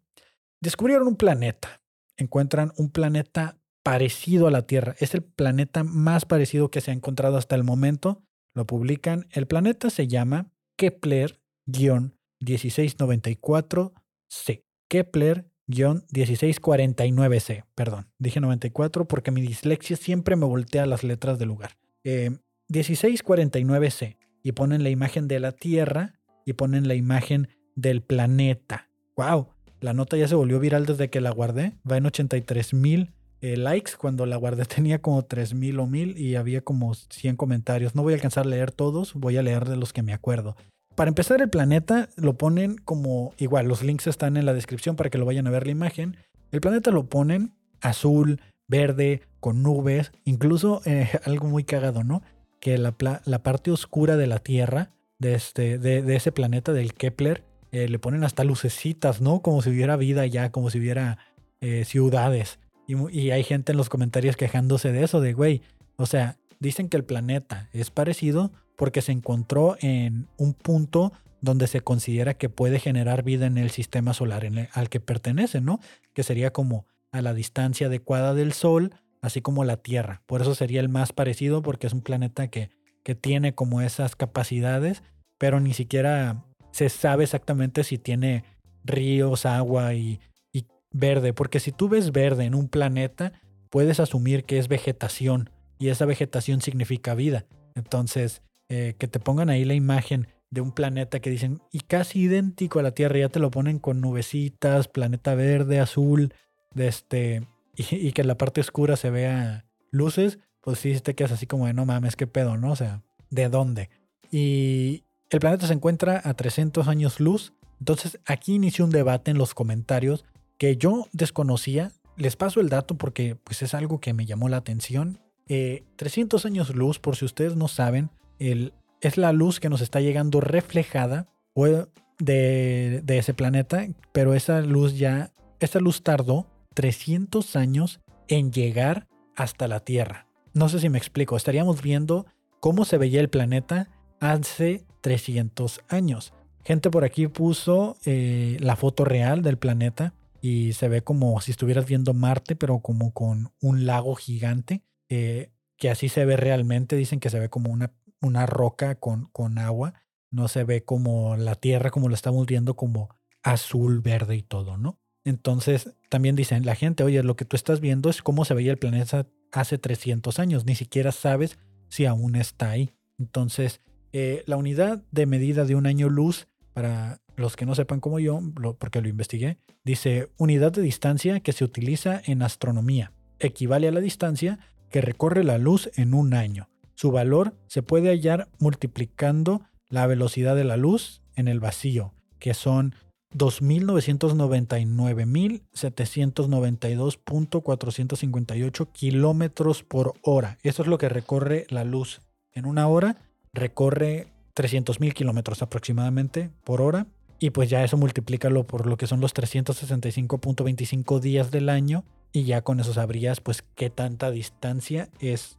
Descubrieron un planeta. Encuentran un planeta parecido a la Tierra. Es el planeta más parecido que se ha encontrado hasta el momento. Lo publican. El planeta se llama Kepler-1694c. Kepler-1649c. Perdón, dije 94 porque mi dislexia siempre me voltea las letras del lugar. 1649c. Eh, y ponen la imagen de la Tierra y ponen la imagen del planeta. ¡Wow! La nota ya se volvió viral desde que la guardé. Va en 83 mil eh, likes. Cuando la guardé tenía como 3000 o 1000 y había como 100 comentarios. No voy a alcanzar a leer todos, voy a leer de los que me acuerdo. Para empezar, el planeta lo ponen como igual, los links están en la descripción para que lo vayan a ver la imagen. El planeta lo ponen azul, verde, con nubes, incluso eh, algo muy cagado, ¿no? Que la, la, parte oscura de la Tierra, de, este, de, ese planeta del Kepler, eh, le ponen hasta lucecitas, ¿no? Como si hubiera vida ya, como si hubiera ciudades. Y, hay gente en los comentarios quejándose de eso, de güey, o sea, dicen que el planeta es parecido porque se encontró en un punto donde se considera que puede generar vida en el sistema solar al que pertenece, ¿no? Que sería como a la distancia adecuada del Sol, así como la Tierra. Por eso sería el más parecido porque es un planeta que, que tiene como esas capacidades, pero ni siquiera se sabe exactamente si tiene ríos, agua y verde, porque si tú ves verde en un planeta, puedes asumir que es vegetación y esa vegetación significa vida. Entonces, eh, que te pongan ahí la imagen de un planeta que dicen, y casi idéntico a la Tierra, ya te lo ponen con nubecitas, planeta verde, azul, de este, y, que en la parte oscura se vea luces, pues sí te quedas así como de no mames, qué pedo, ¿no? O sea, ¿de dónde? Y el planeta se encuentra a 300 años luz. Entonces aquí inició un debate en los comentarios que yo desconocía. Les paso el dato porque pues, es algo que me llamó la atención. 300 eh, años luz, por si ustedes no saben, el, es la luz que nos está llegando reflejada de, de ese planeta, pero esa luz ya, esa luz tardó 300 años en llegar hasta la Tierra. No sé si me explico, estaríamos viendo cómo se veía el planeta hace 300 años. Gente por aquí puso eh, la foto real del planeta y se ve como si estuvieras viendo Marte, pero como con un lago gigante, eh, que así se ve realmente. Dicen que se ve como una, una roca con, con agua, no se ve como la Tierra, como lo estamos viendo, como azul, verde y todo, ¿no? Entonces, también dicen la gente, oye, lo que tú estás viendo es cómo se veía el planeta hace 300 años, ni siquiera sabes si aún está ahí. Entonces, eh, la unidad de medida de un año luz para los que no sepan como yo, porque lo investigué, dice unidad de distancia que se utiliza en astronomía. Equivale a la distancia que recorre la luz en un año. Su valor se puede hallar multiplicando la velocidad de la luz en el vacío, que son 2.999.792.458 kilómetros por hora. Eso es lo que recorre la luz. En una hora recorre 300.000 kilómetros aproximadamente por hora. Y pues ya eso multiplícalo por lo que son los 365.25 días del año. Y ya con eso sabrías pues qué tanta distancia es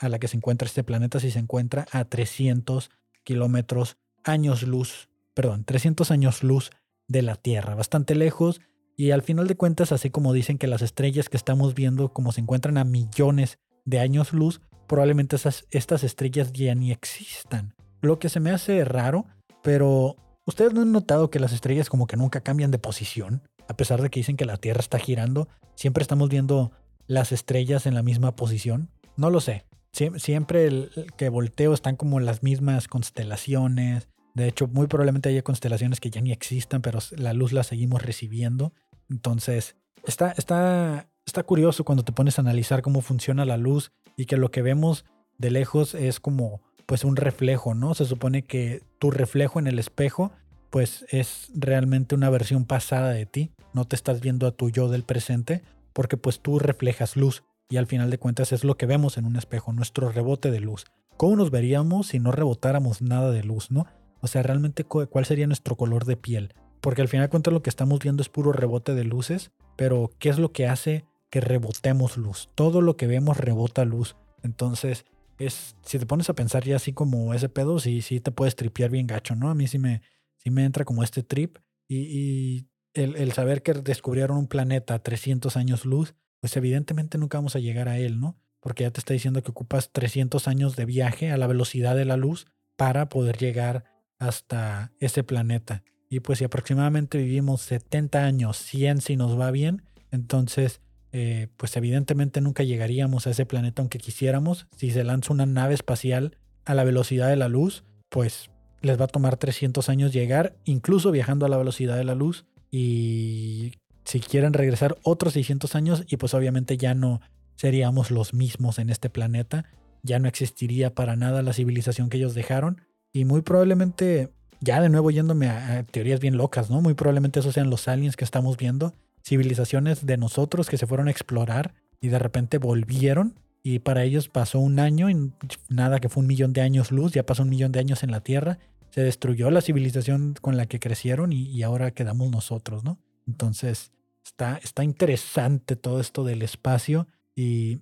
a la que se encuentra este planeta si se encuentra a 300 kilómetros años luz. Perdón, 300 años luz de la Tierra, bastante lejos. Y al final de cuentas, así como dicen que las estrellas que estamos viendo, como se encuentran a millones de años luz, probablemente esas, estas estrellas ya ni existan. Lo que se me hace raro, pero ¿ustedes no han notado que las estrellas como que nunca cambian de posición? A pesar de que dicen que la Tierra está girando, siempre estamos viendo las estrellas en la misma posición. No lo sé. siempre el que volteo están como las mismas constelaciones, de hecho, muy probablemente haya constelaciones que ya ni existan, pero la luz la seguimos recibiendo. Entonces, está, está, está curioso cuando te pones a analizar cómo funciona la luz y que lo que vemos de lejos es como pues un reflejo, ¿no? Se supone que tu reflejo en el espejo pues es realmente una versión pasada de ti, no te estás viendo a tu yo del presente porque pues tú reflejas luz y al final de cuentas es lo que vemos en un espejo, nuestro rebote de luz. ¿Cómo nos veríamos si no rebotáramos nada de luz, no? O sea, realmente cuál sería nuestro color de piel. Porque al final de cuentas lo que estamos viendo es puro rebote de luces, pero ¿qué es lo que hace que rebotemos luz? Todo lo que vemos rebota luz. Entonces, es, si te pones a pensar ya así como ese pedo, sí, sí te puedes tripear bien gacho, ¿no? A mí sí me, sí me entra como este trip. Y, el, el, saber que descubrieron un planeta a 300 años luz, pues evidentemente nunca vamos a llegar a él, ¿no? Porque ya te está diciendo que ocupas 300 años de viaje a la velocidad de la luz para poder llegar hasta ese planeta. Y pues si aproximadamente vivimos 70 años, 100 si nos va bien, entonces eh, pues evidentemente nunca llegaríamos a ese planeta aunque quisiéramos. Si se lanza una nave espacial a la velocidad de la luz, pues les va a tomar 300 años llegar, incluso viajando a la velocidad de la luz. Y si quieren regresar otros 600 años, y pues obviamente ya no seríamos los mismos en este planeta, ya no existiría para nada la civilización que ellos dejaron. Y muy probablemente, ya de nuevo yéndome a, teorías bien locas, ¿no? Muy probablemente esos sean los aliens que estamos viendo, civilizaciones de nosotros que se fueron a explorar y de repente volvieron y para ellos pasó un año, y nada que fue un millón de años luz, ya pasó un millón de años en la Tierra, se destruyó la civilización con la que crecieron y, ahora quedamos nosotros, ¿no? Entonces, está, está interesante todo esto del espacio y,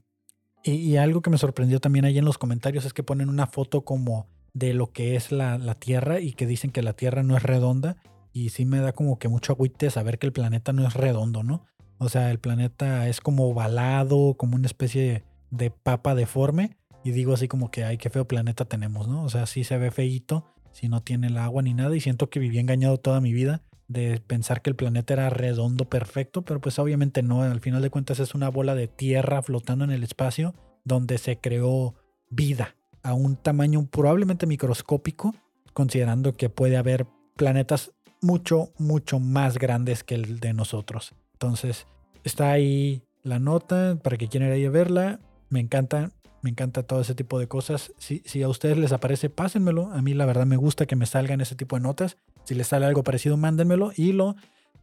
y, y, algo que me sorprendió también ahí en los comentarios es que ponen una foto como de lo que es la, Tierra y que dicen que la Tierra no es redonda. Y sí me da como que mucho agüite saber que el planeta no es redondo, ¿no? O sea, el planeta es como ovalado, como una especie de papa deforme. Y digo así como que, ay, qué feo planeta tenemos, ¿no? O sea, sí se ve feíto, si no tiene el agua ni nada. Y siento que viví engañado toda mi vida de pensar que el planeta era redondo, perfecto, pero pues obviamente no. Al final de cuentas es una bola de tierra flotando en el espacio donde se creó vida a un tamaño probablemente microscópico, considerando que puede haber planetas mucho, mucho más grandes que el de nosotros. Entonces, está ahí la nota para que quieran ir a verla. Me encanta, me encanta todo ese tipo de cosas. Si, si, a ustedes les aparece, pásenmelo. A mí la verdad me gusta que me salgan ese tipo de notas. Si les sale algo parecido, mándenmelo y lo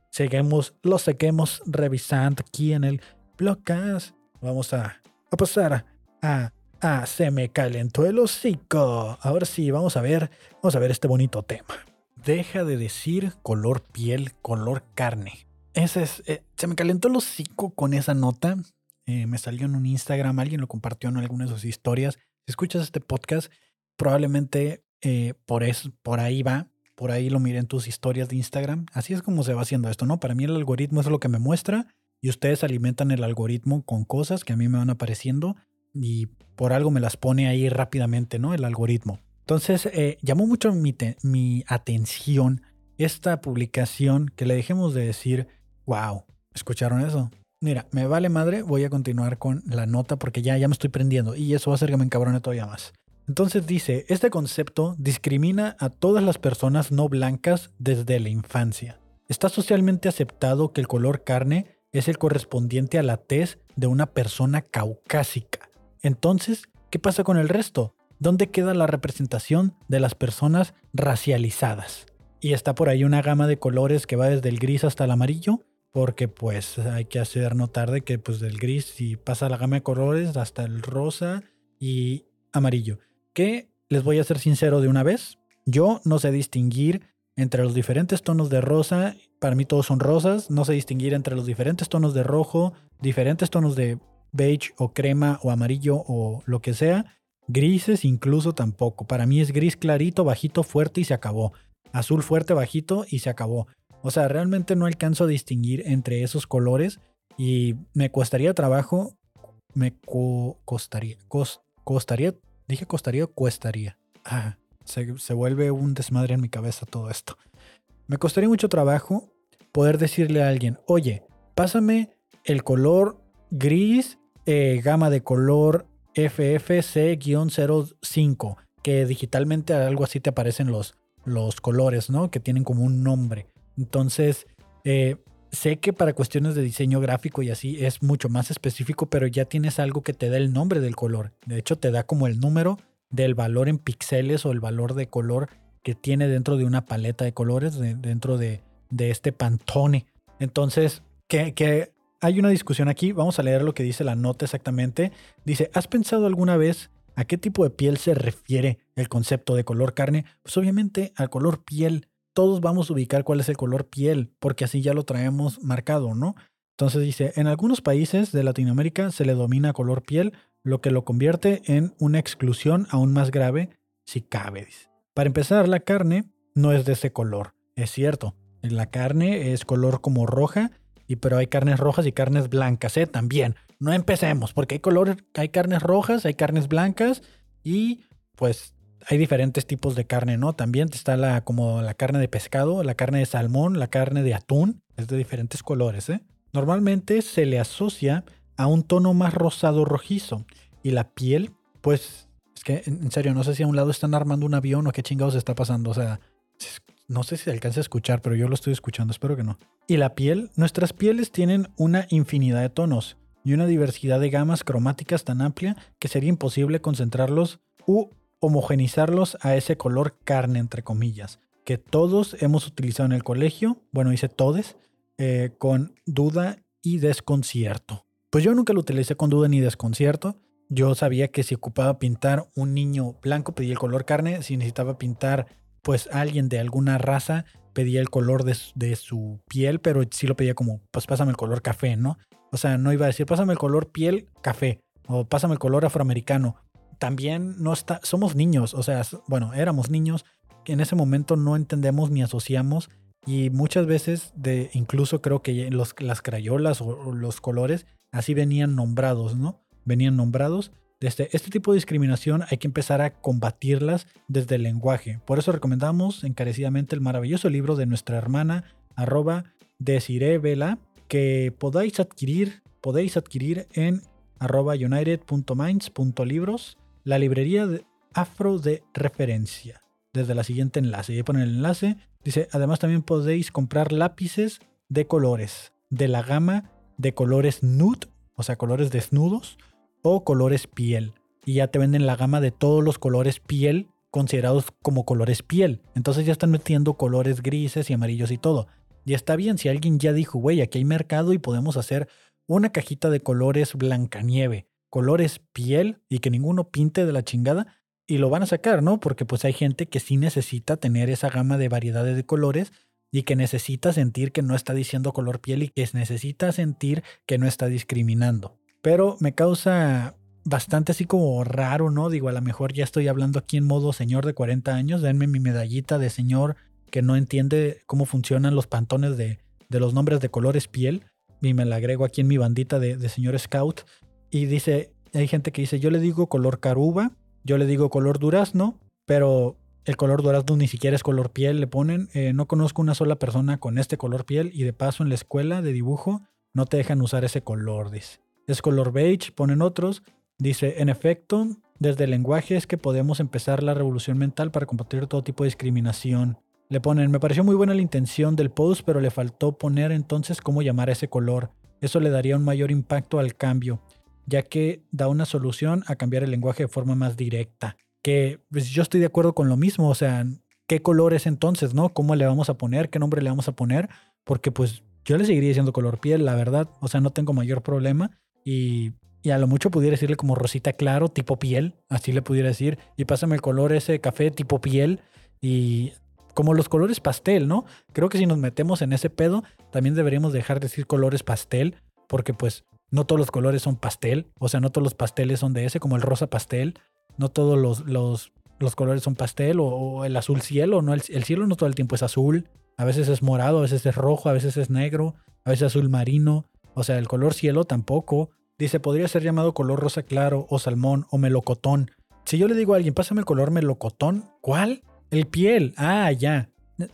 seguimos, lo seguimos revisando aquí en el blogcast. Vamos a, a pasar a Ah, se me calentó el hocico. Ahora sí, vamos a ver, vamos a ver este bonito tema. Deja de decir color piel, color carne. Ese es, eh, se me calentó el hocico con esa nota. Eh, me salió en un Instagram, alguien lo compartió en alguna de sus historias. Si escuchas este podcast, probablemente eh, por, eso, por ahí va, por ahí lo miré en tus historias de Instagram. Así es como se va haciendo esto, ¿no? Para mí el algoritmo es lo que me muestra y ustedes alimentan el algoritmo con cosas que a mí me van apareciendo y por algo me las pone ahí rápidamente, ¿no? El algoritmo. Entonces, eh, llamó mucho mi, atención esta publicación que le dejemos de decir, wow, ¿escucharon eso? Mira, me vale madre, voy a continuar con la nota porque ya, ya me estoy prendiendo y eso va a hacer que me encabrone todavía más. Entonces dice, este concepto discrimina a todas las personas no blancas desde la infancia. Está socialmente aceptado que el color carne es el correspondiente a la tez de una persona caucásica. Entonces, ¿qué pasa con el resto? ¿Dónde queda la representación de las personas racializadas? Y está por ahí una gama de colores que va desde el gris hasta el amarillo, porque pues hay que hacer notar de que pues del gris y pasa la gama de colores hasta el rosa y amarillo. Que les voy a ser sincero de una vez, yo no sé distinguir entre los diferentes tonos de rosa, para mí todos son rosas, no sé distinguir entre los diferentes tonos de rojo, diferentes tonos de beige o crema o amarillo o lo que sea, grises incluso tampoco. Para mí es gris clarito, bajito, fuerte y se acabó. Azul fuerte, bajito y se acabó. O sea, realmente no alcanzo a distinguir entre esos colores y me costaría trabajo, me costaría, costaría, dije costaría o cuestaría. Ah, se, vuelve un desmadre en mi cabeza todo esto. Me costaría mucho trabajo poder decirle a alguien, oye, pásame el color gris, eh, gama de color FFC-05, que digitalmente algo así te aparecen los, los colores, ¿no? Que tienen como un nombre. Entonces, eh, sé que para cuestiones de diseño gráfico y así es mucho más específico, pero ya tienes algo que te da el nombre del color. De hecho, te da como el número del valor en píxeles o el valor de color que tiene dentro de una paleta de colores, dentro de, este pantone. Entonces, que, hay una discusión aquí, vamos a leer lo que dice la nota exactamente. Dice, ¿has pensado alguna vez a qué tipo de piel se refiere el concepto de color carne? Pues obviamente al color piel. Todos vamos a ubicar cuál es el color piel, porque así ya lo traemos marcado, ¿no? Entonces dice, en algunos países de Latinoamérica se le domina color piel, lo que lo convierte en una exclusión aún más grave si cabe. Para empezar, la carne no es de ese color, es cierto. La carne es color como roja, y pero hay carnes rojas y carnes blancas, ¿eh? También. No empecemos, porque hay colores, hay carnes rojas, hay carnes blancas y pues hay diferentes tipos de carne, ¿no? También está la como la carne de pescado, la carne de salmón, la carne de atún, es de diferentes colores, ¿eh? Normalmente se le asocia a un tono más rosado rojizo. Y la piel, pues, es que en serio, no sé si a un lado están armando un avión o qué chingados está pasando. O sea, no sé si se alcanza a escuchar, pero yo lo estoy escuchando, espero que no. Y la piel, nuestras pieles tienen una infinidad de tonos y una diversidad de gamas cromáticas tan amplia que sería imposible concentrarlos u homogenizarlos a ese color carne, entre comillas, que todos hemos utilizado en el colegio, bueno, hice todes, eh, con duda y desconcierto. Pues yo nunca lo utilicé con duda ni desconcierto. Yo sabía que si ocupaba pintar un niño blanco pedía el color carne, si necesitaba pintar pues alguien de alguna raza pedía el color de, su piel, pero sí lo pedía como pues pásame el color café, ¿no? O sea, no iba a decir pásame el color piel café o pásame el color afroamericano. También no está, somos niños, o sea, bueno, éramos niños que en ese momento no entendemos ni asociamos y muchas veces de incluso creo que los, las crayolas o los colores Así venían nombrados, ¿no? Venían nombrados. Desde este tipo de discriminación hay que empezar a combatirlas desde el lenguaje. Por eso recomendamos encarecidamente el maravilloso libro de nuestra hermana arroba Vela que podáis adquirir, podéis adquirir en arroba united.minds.libros, la librería de afro de referencia. Desde la siguiente enlace. Y ahí ponen el enlace. Dice, además también podéis comprar lápices de colores de la gama de colores nude, o sea, colores desnudos, o colores piel. Y ya te venden la gama de todos los colores piel considerados como colores piel. Entonces ya están metiendo colores grises y amarillos y todo. Y está bien si alguien ya dijo, güey, aquí hay mercado y podemos hacer una cajita de colores blancanieve, colores piel y que ninguno pinte de la chingada. Y lo van a sacar, ¿no? Porque pues hay gente que sí necesita tener esa gama de variedades de colores y que necesita sentir que no está diciendo color piel y que necesita sentir que no está discriminando. Pero me causa bastante así como raro, ¿no? Digo, a lo mejor ya estoy hablando aquí en modo señor de 40 años, denme mi medallita de señor que no entiende cómo funcionan los pantones de, los nombres de colores piel y me la agrego aquí en mi bandita de, de señor scout y dice, hay gente que dice, yo le digo color caruba, yo le digo color durazno, pero el color dorado ni siquiera es color piel, le ponen. Eh, no conozco una sola persona con este color piel y de paso en la escuela de dibujo no te dejan usar ese color, dice. Es color beige, ponen otros. Dice, en efecto, desde el lenguaje es que podemos empezar la revolución mental para combatir todo tipo de discriminación. Le ponen, me pareció muy buena la intención del post, pero le faltó poner entonces cómo llamar a ese color. Eso le daría un mayor impacto al cambio, ya que da una solución a cambiar el lenguaje de forma más directa. Que pues, yo estoy de acuerdo con lo mismo, o sea, ¿qué color es entonces, no? ¿Cómo le vamos a poner? ¿Qué nombre le vamos a poner? Porque pues yo le seguiría diciendo color piel, la verdad, o sea, no tengo mayor problema y, a lo mucho pudiera decirle como rosita claro, tipo piel, así le pudiera decir, y pásame el color ese café tipo piel y como los colores pastel, ¿no? Creo que si nos metemos en ese pedo, también deberíamos dejar de decir colores pastel, porque pues no todos los colores son pastel, o sea, no todos los pasteles son de ese, como el rosa pastel, no todos los, los, los colores son pastel, o, el azul cielo, ¿no? El, el, cielo no todo el tiempo es azul, a veces es morado, a veces es rojo, a veces es negro, a veces azul marino, o sea, el color cielo tampoco. Dice, podría ser llamado color rosa claro, o salmón, o melocotón. Si yo le digo a alguien, pásame el color melocotón, ¿cuál? El piel. Ah, ya.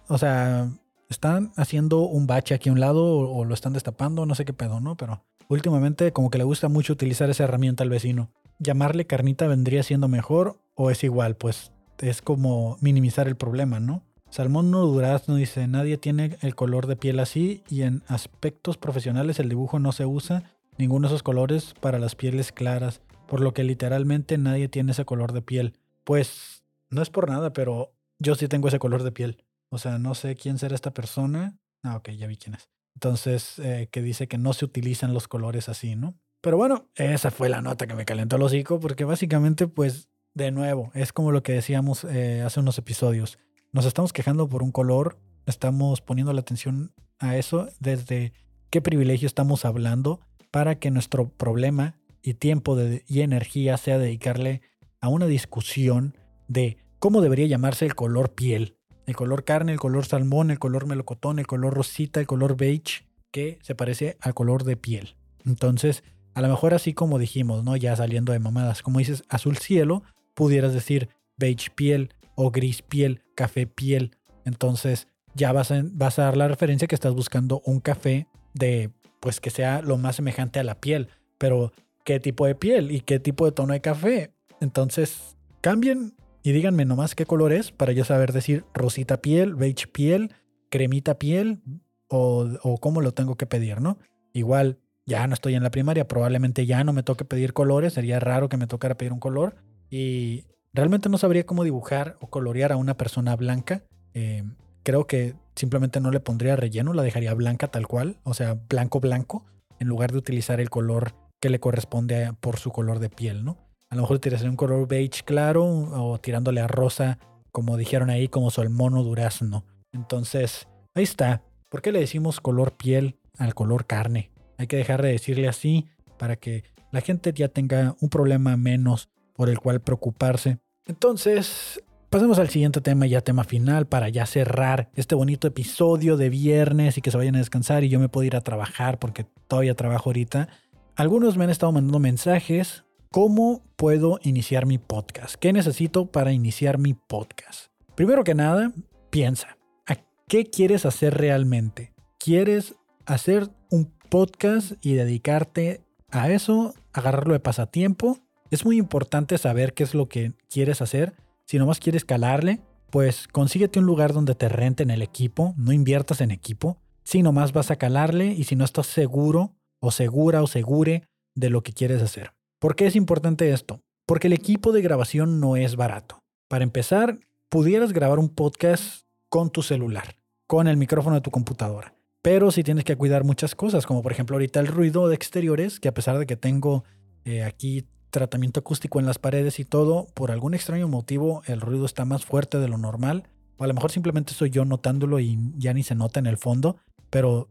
O sea, están haciendo un bache aquí a un lado o, lo están destapando, no sé qué pedo, ¿no? Pero últimamente como que le gusta mucho utilizar esa herramienta al vecino. Llamarle carnita vendría siendo mejor o es igual, pues es como minimizar el problema, ¿no? Salmón no durazno dice, nadie tiene el color de piel así y en aspectos profesionales el dibujo no se usa ninguno de esos colores para las pieles claras, por lo que literalmente nadie tiene ese color de piel. Pues no es por nada, pero yo sí tengo ese color de piel. O sea, no sé quién será esta persona. Ah, ok, ya vi quién es. Entonces, eh, que dice que no se utilizan los colores así, ¿no? Pero bueno, esa fue la nota que me calentó el hocico, porque básicamente, pues, de nuevo, es como lo que decíamos eh, hace unos episodios. Nos estamos quejando por un color, estamos poniendo la atención a eso desde qué privilegio estamos hablando para que nuestro problema y tiempo y energía sea dedicarle a una discusión de cómo debería llamarse el color piel. El color carne, el color salmón, el color melocotón, el color rosita, el color beige, que se parece al color de piel. Entonces, a lo mejor así como dijimos, ¿no? Ya saliendo de mamadas, como dices azul cielo, pudieras decir beige piel o gris piel, café piel. Entonces, ya vas a, vas a dar la referencia que estás buscando un café de, pues que sea lo más semejante a la piel. Pero, ¿qué tipo de piel y qué tipo de tono de café? Entonces, cambien y díganme nomás qué color es para yo saber decir rosita piel, beige piel, cremita piel o, o cómo lo tengo que pedir, ¿no? Igual ya no estoy en la primaria, probablemente ya no me toque pedir colores, sería raro que me tocara pedir un color y realmente no sabría cómo dibujar o colorear a una persona blanca. Eh, creo que simplemente no le pondría relleno, la dejaría blanca tal cual, o sea, blanco blanco, en lugar de utilizar el color que le corresponde por su color de piel, ¿no? A lo mejor tiraría un color beige claro o tirándole a rosa, como dijeron ahí, como salmón o durazno. Entonces, ahí está. ¿Por qué le decimos color piel al color carne? Hay que dejar de decirle así para que la gente ya tenga un problema menos por el cual preocuparse. Entonces, pasemos al siguiente tema, ya tema final, para ya cerrar este bonito episodio de viernes y que se vayan a descansar y yo me puedo ir a trabajar porque todavía trabajo ahorita. Algunos me han estado mandando mensajes ¿Cómo puedo iniciar mi podcast? ¿Qué necesito para iniciar mi podcast? Primero que nada, piensa, ¿a qué quieres hacer realmente? ¿Quieres hacer un podcast y dedicarte a eso, agarrarlo de pasatiempo? Es muy importante saber qué es lo que quieres hacer. Si nomás quieres calarle, pues consíguete un lugar donde te renten el equipo, no inviertas en equipo. Si nomás vas a calarle y si no estás seguro o segura o segure de lo que quieres hacer. ¿Por qué es importante esto? Porque el equipo de grabación no es barato. Para empezar, pudieras grabar un podcast con tu celular, con el micrófono de tu computadora. Pero si tienes que cuidar muchas cosas, como por ejemplo ahorita el ruido de exteriores, que a pesar de que tengo eh, aquí tratamiento acústico en las paredes y todo, por algún extraño motivo el ruido está más fuerte de lo normal. O a lo mejor simplemente soy yo notándolo y ya ni se nota en el fondo, pero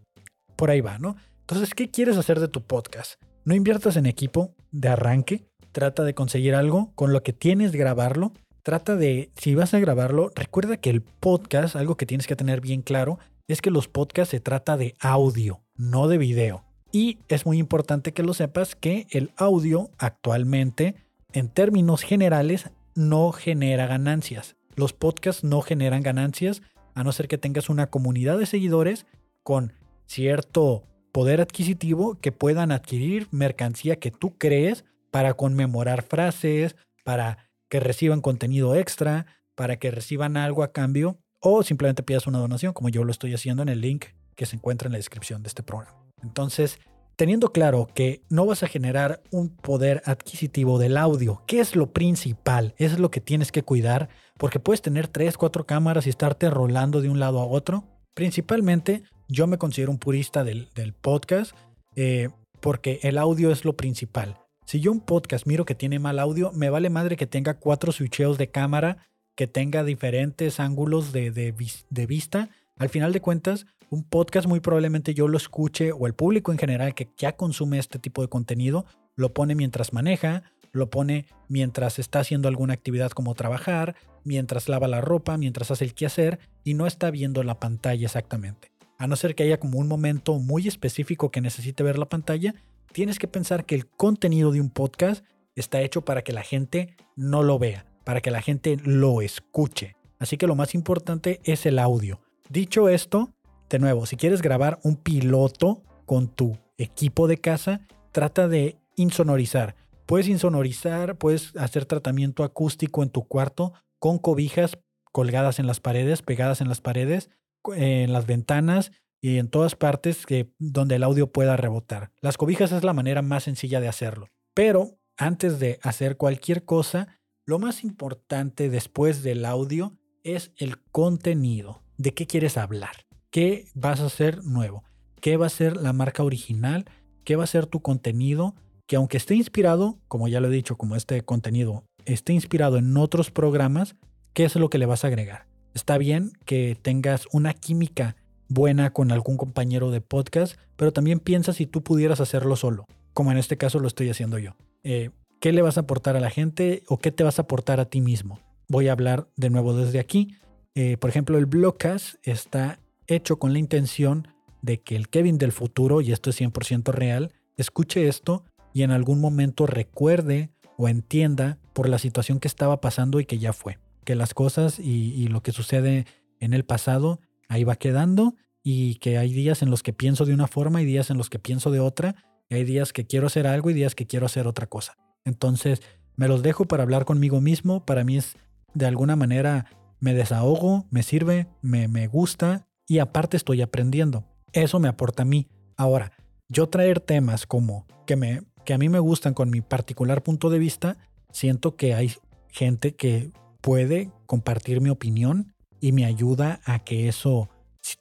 por ahí va, ¿no? Entonces, ¿qué quieres hacer de tu podcast? No inviertas en equipo de arranque. Trata de conseguir algo con lo que tienes grabarlo. Trata de, si vas a grabarlo, recuerda que el podcast, algo que tienes que tener bien claro, es que los podcasts se trata de audio, no de video. Y es muy importante que lo sepas que el audio actualmente, en términos generales, no genera ganancias. Los podcasts no generan ganancias a no ser que tengas una comunidad de seguidores con cierto poder adquisitivo que puedan adquirir mercancía que tú crees para conmemorar frases, para que reciban contenido extra, para que reciban algo a cambio o simplemente pidas una donación, como yo lo estoy haciendo en el link que se encuentra en la descripción de este programa. Entonces, teniendo claro que no vas a generar un poder adquisitivo del audio, que es lo principal, es lo que tienes que cuidar, porque puedes tener tres, cuatro cámaras y estarte rolando de un lado a otro. Principalmente, yo me considero un purista del, podcast, eh, porque el audio es lo principal. Si yo un podcast miro que tiene mal audio, me vale madre que tenga cuatro switcheos de cámara, que tenga diferentes ángulos de, de, vista. Al final de cuentas, un podcast muy probablemente yo lo escuche o el público en general que ya consume este tipo de contenido lo pone mientras maneja, lo pone mientras está haciendo alguna actividad como trabajar, mientras lava la ropa, mientras hace el quehacer y no está viendo la pantalla exactamente. A no ser que haya como un momento muy específico que necesite ver la pantalla, tienes que pensar que el contenido de un podcast está hecho para que la gente no lo vea, para que la gente lo escuche. Así que lo más importante es el audio. Dicho esto, de nuevo, si quieres grabar un piloto con tu equipo de casa, trata de insonorizar. Puedes insonorizar, puedes hacer tratamiento acústico en tu cuarto con cobijas colgadas en las paredes, pegadas en las paredes, en las ventanas y en todas partes donde el audio pueda rebotar. Las cobijas es la manera más sencilla de hacerlo. Pero antes de hacer cualquier cosa, lo más importante después del audio es el contenido. ¿De qué quieres hablar? ¿Qué vas a hacer nuevo? ¿Qué va a ser la marca original? ¿Qué va a ser tu contenido? Que aunque esté inspirado, como ya lo he dicho, como este contenido esté inspirado en otros programas, ¿qué es lo que le vas a agregar? Está bien que tengas una química buena con algún compañero de podcast, pero también piensa si tú pudieras hacerlo solo, como en este caso lo estoy haciendo yo. Eh, ¿Qué le vas a aportar a la gente o qué te vas a aportar a ti mismo? Voy a hablar de nuevo desde aquí. Eh, por ejemplo, el Blogcast está hecho con la intención de que el Kevin del futuro, y esto es 100% real, escuche esto y en algún momento recuerde o entienda por la situación que estaba pasando y que ya fue. Que las cosas y, y lo que sucede en el pasado ahí va quedando y que hay días en los que pienso de una forma y días en los que pienso de otra, y hay días que quiero hacer algo y días que quiero hacer otra cosa. Entonces, me los dejo para hablar conmigo mismo. Para mí es de alguna manera me desahogo, me sirve, me, me gusta y aparte estoy aprendiendo. Eso me aporta a mí. Ahora, yo traer temas como que, me, que a mí me gustan con mi particular punto de vista, siento que hay gente que puede compartir mi opinión y me ayuda a que eso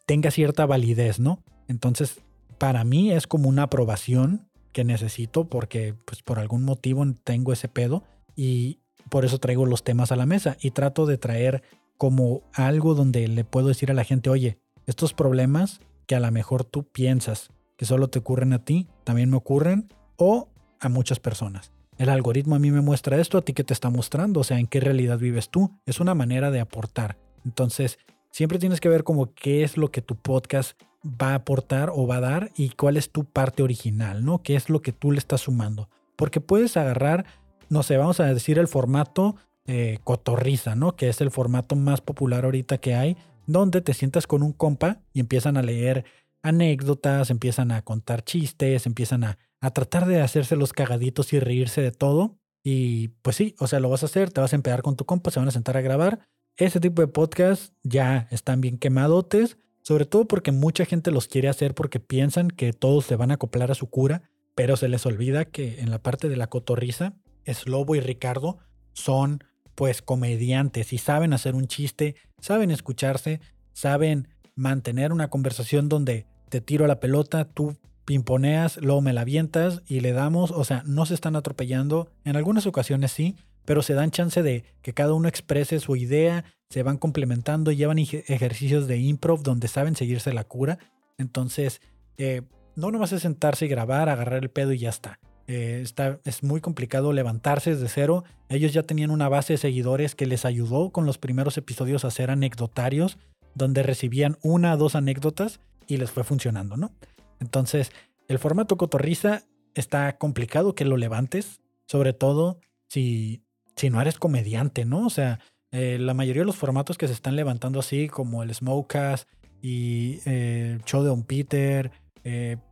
tenga cierta validez, ¿no? Entonces, para mí es como una aprobación que necesito porque pues por algún motivo tengo ese pedo y por eso traigo los temas a la mesa y trato de traer como algo donde le puedo decir a la gente, oye, estos problemas que a lo mejor tú piensas que solo te ocurren a ti, también me ocurren o a muchas personas. El algoritmo a mí me muestra esto, a ti que te está mostrando, o sea, en qué realidad vives tú. Es una manera de aportar. Entonces, siempre tienes que ver como qué es lo que tu podcast va a aportar o va a dar y cuál es tu parte original, ¿no? ¿Qué es lo que tú le estás sumando? Porque puedes agarrar, no sé, vamos a decir el formato eh, cotorriza, ¿no? Que es el formato más popular ahorita que hay, donde te sientas con un compa y empiezan a leer anécdotas, empiezan a contar chistes, empiezan a, a tratar de hacerse los cagaditos y reírse de todo. Y pues sí, o sea, lo vas a hacer, te vas a empezar con tu compa, se van a sentar a grabar. Ese tipo de podcasts ya están bien quemadotes sobre todo porque mucha gente los quiere hacer porque piensan que todos se van a acoplar a su cura, pero se les olvida que en la parte de la cotorriza, Slobo y Ricardo son pues comediantes y saben hacer un chiste, saben escucharse, saben mantener una conversación donde te tiro la pelota, tú pimponeas, luego me la avientas y le damos, o sea, no se están atropellando, en algunas ocasiones sí, pero se dan chance de que cada uno exprese su idea, se van complementando, llevan ejercicios de improv donde saben seguirse la cura. Entonces, eh, no nomás es sentarse y grabar, agarrar el pedo y ya está. Eh, está. Es muy complicado levantarse desde cero. Ellos ya tenían una base de seguidores que les ayudó con los primeros episodios a hacer anecdotarios, donde recibían una o dos anécdotas y les fue funcionando, ¿no? Entonces, el formato cotorriza está complicado que lo levantes, sobre todo si si no eres comediante, ¿no? O sea, eh, la mayoría de los formatos que se están levantando así, como el Smokecast y eh, el show de Don Peter,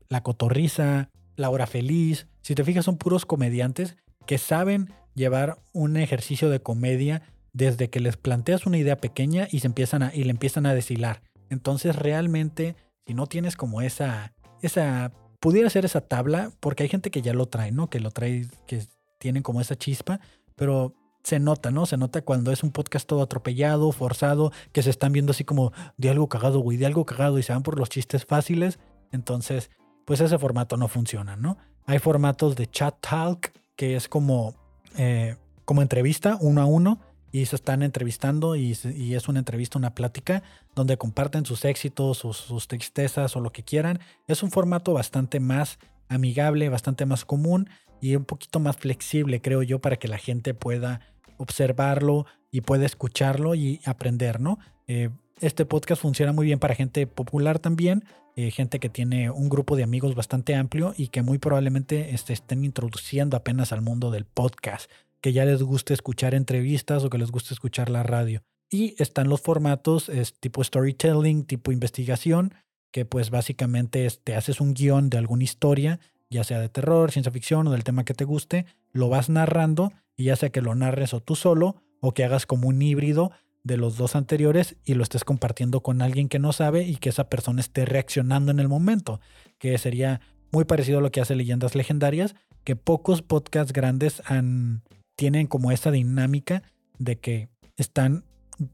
La Cotorriza, La Hora Feliz, si te fijas son puros comediantes que saben llevar un ejercicio de comedia desde que les planteas una idea pequeña y se empiezan a, y le empiezan a deshilar. Entonces realmente, si no tienes como esa, esa, pudiera ser esa tabla, porque hay gente que ya lo trae, ¿no? Que lo trae, que tienen como esa chispa, pero se nota, ¿no? Se nota cuando es un podcast todo atropellado, forzado, que se están viendo así como de algo cagado, güey, de algo cagado y se van por los chistes fáciles. Entonces, pues ese formato no funciona, ¿no? Hay formatos de chat talk, que es como, eh, como entrevista uno a uno, y se están entrevistando y, es una entrevista, una plática donde comparten sus éxitos, sus, sus, tristezas o lo que quieran. Es un formato bastante más amigable, bastante más común y un poquito más flexible, creo yo, para que la gente pueda observarlo y pueda escucharlo y aprender, ¿no? Eh, este podcast funciona muy bien para gente popular también, eh, gente que tiene un grupo de amigos bastante amplio y que muy probablemente este, estén introduciendo apenas al mundo del podcast, que ya les guste escuchar entrevistas o que les guste escuchar la radio. Y están los formatos es tipo storytelling, tipo investigación, que pues básicamente te haces un guion de alguna historia, ya sea de terror, ciencia ficción o del tema que te guste, lo vas narrando y ya sea que lo narres o tú solo o que hagas como un híbrido de los dos anteriores y lo estés compartiendo con alguien que no sabe y que esa persona esté reaccionando en el momento, que sería muy parecido a lo que hace Leyendas Legendarias, que pocos podcasts grandes han, tienen como esa dinámica de que están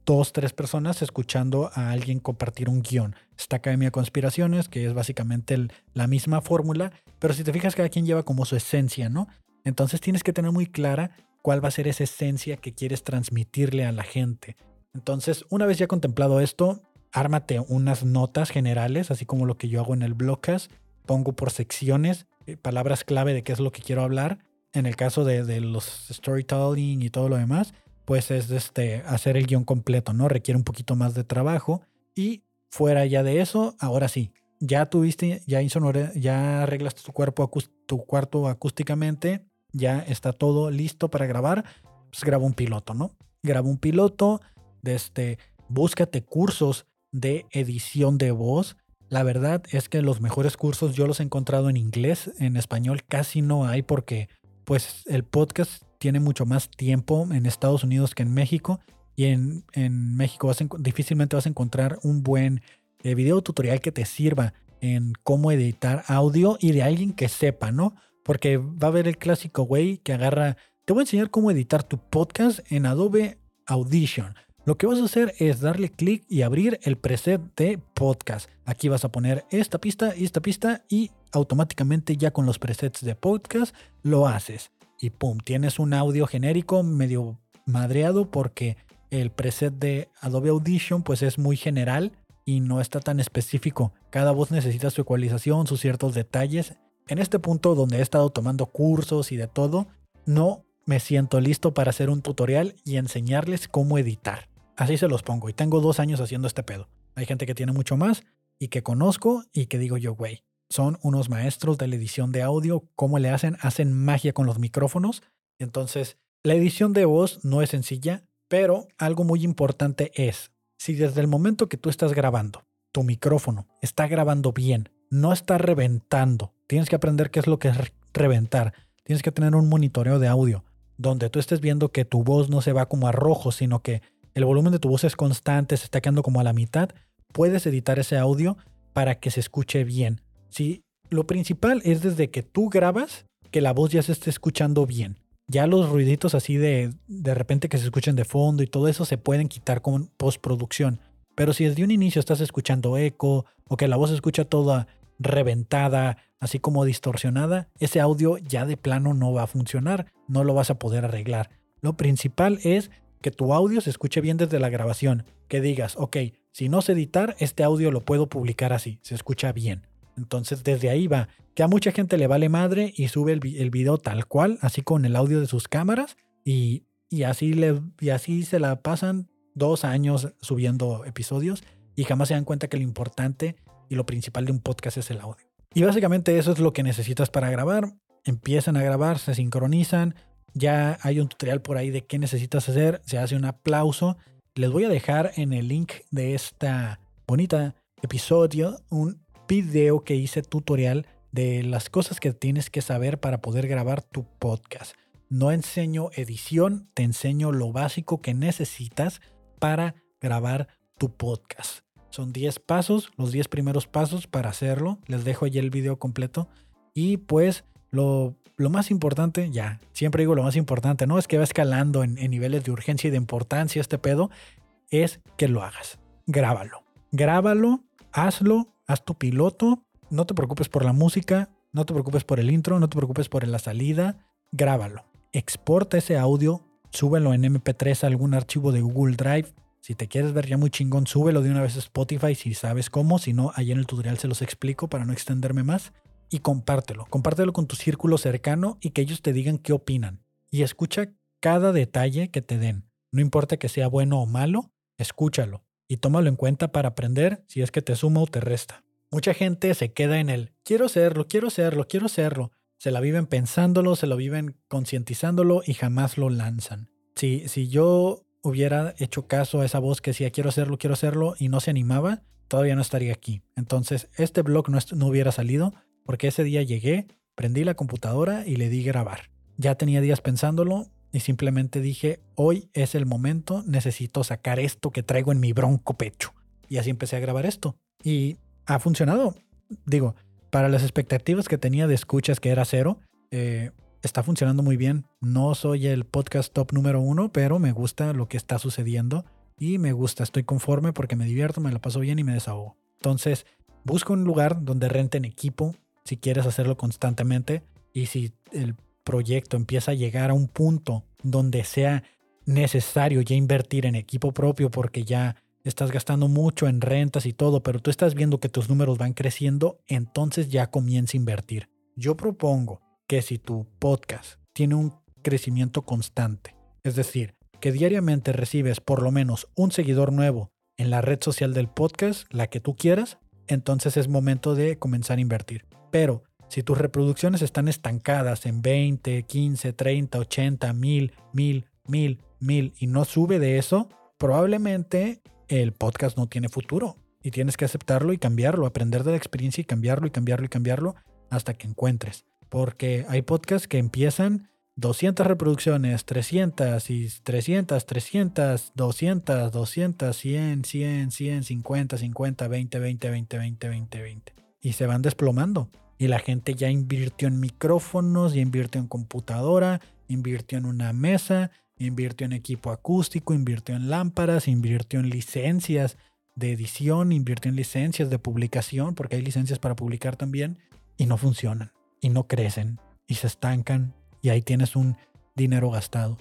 dos, tres personas escuchando a alguien compartir un guion. Esta Academia de Conspiraciones, que es básicamente la misma fórmula, pero si te fijas, cada quien lleva como su esencia, ¿no? Entonces tienes que tener muy clara cuál va a ser esa esencia que quieres transmitirle a la gente. Entonces, una vez ya contemplado esto, ármate unas notas generales, así como lo que yo hago en el blogcast. Pongo por secciones eh, palabras clave de qué es lo que quiero hablar. En el caso de, los storytelling y todo lo demás, pues es este, hacer el guion completo, ¿no? Requiere un poquito más de trabajo. Y fuera ya de eso, ahora sí, ya tuviste, ya, ya arreglaste tu, cuerpo, tu cuarto acústicamente, ya está todo listo para grabar, pues graba un piloto, ¿no? Graba un piloto, de este, búscate cursos de edición de voz. La verdad es que los mejores cursos yo los he encontrado en inglés, en español casi no hay porque pues el podcast tiene mucho más tiempo en Estados Unidos que en México. Y en, México difícilmente vas a encontrar un buen eh, video tutorial que te sirva en cómo editar audio y de alguien que sepa, ¿no? Porque va a haber el clásico güey que agarra, te voy a enseñar cómo editar tu podcast en Adobe Audition. Lo que vas a hacer es darle clic y abrir el preset de podcast. Aquí vas a poner esta pista y esta pista y automáticamente ya con los presets de podcast lo haces y pum, tienes un audio genérico medio madreado porque el preset de Adobe Audition pues es muy general y no está tan específico. Cada voz necesita su ecualización, sus ciertos detalles. En este punto donde he estado tomando cursos y de todo, no me siento listo para hacer un tutorial y enseñarles cómo editar. Así se los pongo y tengo dos años haciendo este pedo. Hay gente que tiene mucho más y que conozco y que digo yo, güey, son unos maestros de la edición de audio. ¿Cómo le hacen? Hacen magia con los micrófonos. Entonces, la edición de voz no es sencilla, pero algo muy importante es, si desde el momento que tú estás grabando, tu micrófono está grabando bien, no está reventando, tienes que aprender qué es lo que es reventar. Tienes que tener un monitoreo de audio donde tú estés viendo que tu voz no se va como a rojo, sino que el volumen de tu voz es constante, se está quedando como a la mitad. Puedes editar ese audio para que se escuche bien. ¿sí? Lo principal es desde que tú grabas que la voz ya se esté escuchando bien. Ya los ruiditos así de de repente que se escuchen de fondo y todo eso se pueden quitar con postproducción. Pero si desde un inicio estás escuchando eco o que la voz se escucha toda reventada, así como distorsionada, ese audio ya de plano no va a funcionar, no lo vas a poder arreglar. Lo principal es que tu audio se escuche bien desde la grabación, que digas, ok, si no sé editar, este audio lo puedo publicar así, se escucha bien. Entonces desde ahí va, que a mucha gente le vale madre y sube el, video tal cual, así con el audio de sus cámaras y, así le, y así se la pasan dos años subiendo episodios y jamás se dan cuenta que lo importante y lo principal de un podcast es el audio. Y básicamente eso es lo que necesitas para grabar. Empiezan a grabar, se sincronizan. Ya hay un tutorial por ahí de qué necesitas hacer. Se hace un aplauso. Les voy a dejar en el link de esta bonita episodio un video que hice tutorial de las cosas que tienes que saber para poder grabar tu podcast. no enseño edición, te enseño lo básico que necesitas para grabar tu podcast. Son 10 pasos, los 10 primeros pasos para hacerlo. Les dejo ahí el video completo. Y pues lo, más importante, ya, siempre digo lo más importante, no es que va escalando en, en niveles de urgencia y de importancia este pedo, es que lo hagas. Grábalo. Grábalo, hazlo, haz tu piloto. No te preocupes por la música, no te preocupes por el intro, no te preocupes por la salida. Grábalo. Exporta ese audio, súbelo en MP3 a algún archivo de Google Drive si te quieres ver ya muy chingón, súbelo de una vez a Spotify si sabes cómo. Si no, ahí en el tutorial se los explico para no extenderme más. Y compártelo. Compártelo con tu círculo cercano y que ellos te digan qué opinan. Y escucha cada detalle que te den. No importa que sea bueno o malo, escúchalo. Y tómalo en cuenta para aprender si es que te suma o te resta. Mucha gente se queda en el quiero hacerlo, quiero hacerlo, quiero hacerlo. Se la viven pensándolo, se lo viven concientizándolo y jamás lo lanzan. Si, si yo hubiera hecho caso a esa voz que decía quiero hacerlo, quiero hacerlo y no se animaba, todavía no estaría aquí. Entonces, este blog no, no hubiera salido porque ese día llegué, prendí la computadora y le di grabar. Ya tenía días pensándolo y simplemente dije, hoy es el momento, necesito sacar esto que traigo en mi bronco pecho. Y así empecé a grabar esto. Y ha funcionado. Digo, para las expectativas que tenía de escuchas, que era cero, eh, está funcionando muy bien. No soy el podcast top número uno, pero me gusta lo que está sucediendo y me gusta, estoy conforme porque me divierto, me la paso bien y me desahogo. Entonces, busca un lugar donde renten equipo si quieres hacerlo constantemente y si el proyecto empieza a llegar a un punto donde sea necesario ya invertir en equipo propio porque ya estás gastando mucho en rentas y todo, pero tú estás viendo que tus números van creciendo, entonces ya comienza a invertir. Yo propongo que si tu podcast tiene un crecimiento constante, es decir, que diariamente recibes por lo menos un seguidor nuevo en la red social del podcast, la que tú quieras, entonces es momento de comenzar a invertir. Pero si tus reproducciones están estancadas en 20, 15, 30, 80, 1000, 1000, 1000, 1000 y no sube de eso, probablemente el podcast no tiene futuro y tienes que aceptarlo y cambiarlo, aprender de la experiencia y cambiarlo y cambiarlo y cambiarlo hasta que encuentres porque hay podcasts que empiezan 200 reproducciones, 300 y 300, 300, 200, 200, 100, 100, 100, 50, 50, 20, 20, 20, 20, 20, 20. Y se van desplomando. Y la gente ya invirtió en micrófonos, ya invirtió en computadora, invirtió en una mesa, invirtió en equipo acústico, invirtió en lámparas, invirtió en licencias de edición, invirtió en licencias de publicación, porque hay licencias para publicar también, y no funcionan y no crecen y se estancan y ahí tienes un dinero gastado.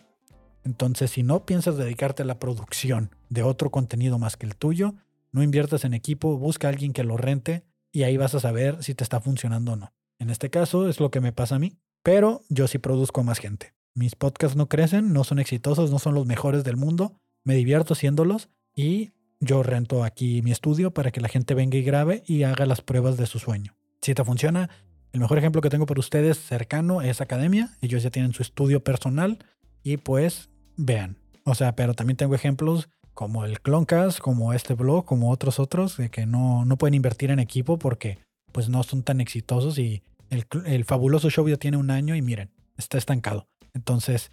Entonces, si no piensas dedicarte a la producción de otro contenido más que el tuyo, no inviertas en equipo, busca a alguien que lo rente y ahí vas a saber si te está funcionando o no. En este caso es lo que me pasa a mí, pero yo sí produzco a más gente. Mis podcasts no crecen, no son exitosos, no son los mejores del mundo, me divierto haciéndolos y yo rento aquí mi estudio para que la gente venga y grabe y haga las pruebas de su sueño. Si te funciona, el mejor ejemplo que tengo para ustedes cercano es Academia. Ellos ya tienen su estudio personal y pues vean. O sea, pero también tengo ejemplos como el Cloncast, como este blog, como otros otros, de que no, no pueden invertir en equipo porque pues no son tan exitosos y el, el fabuloso show ya tiene un año y miren, está estancado. Entonces,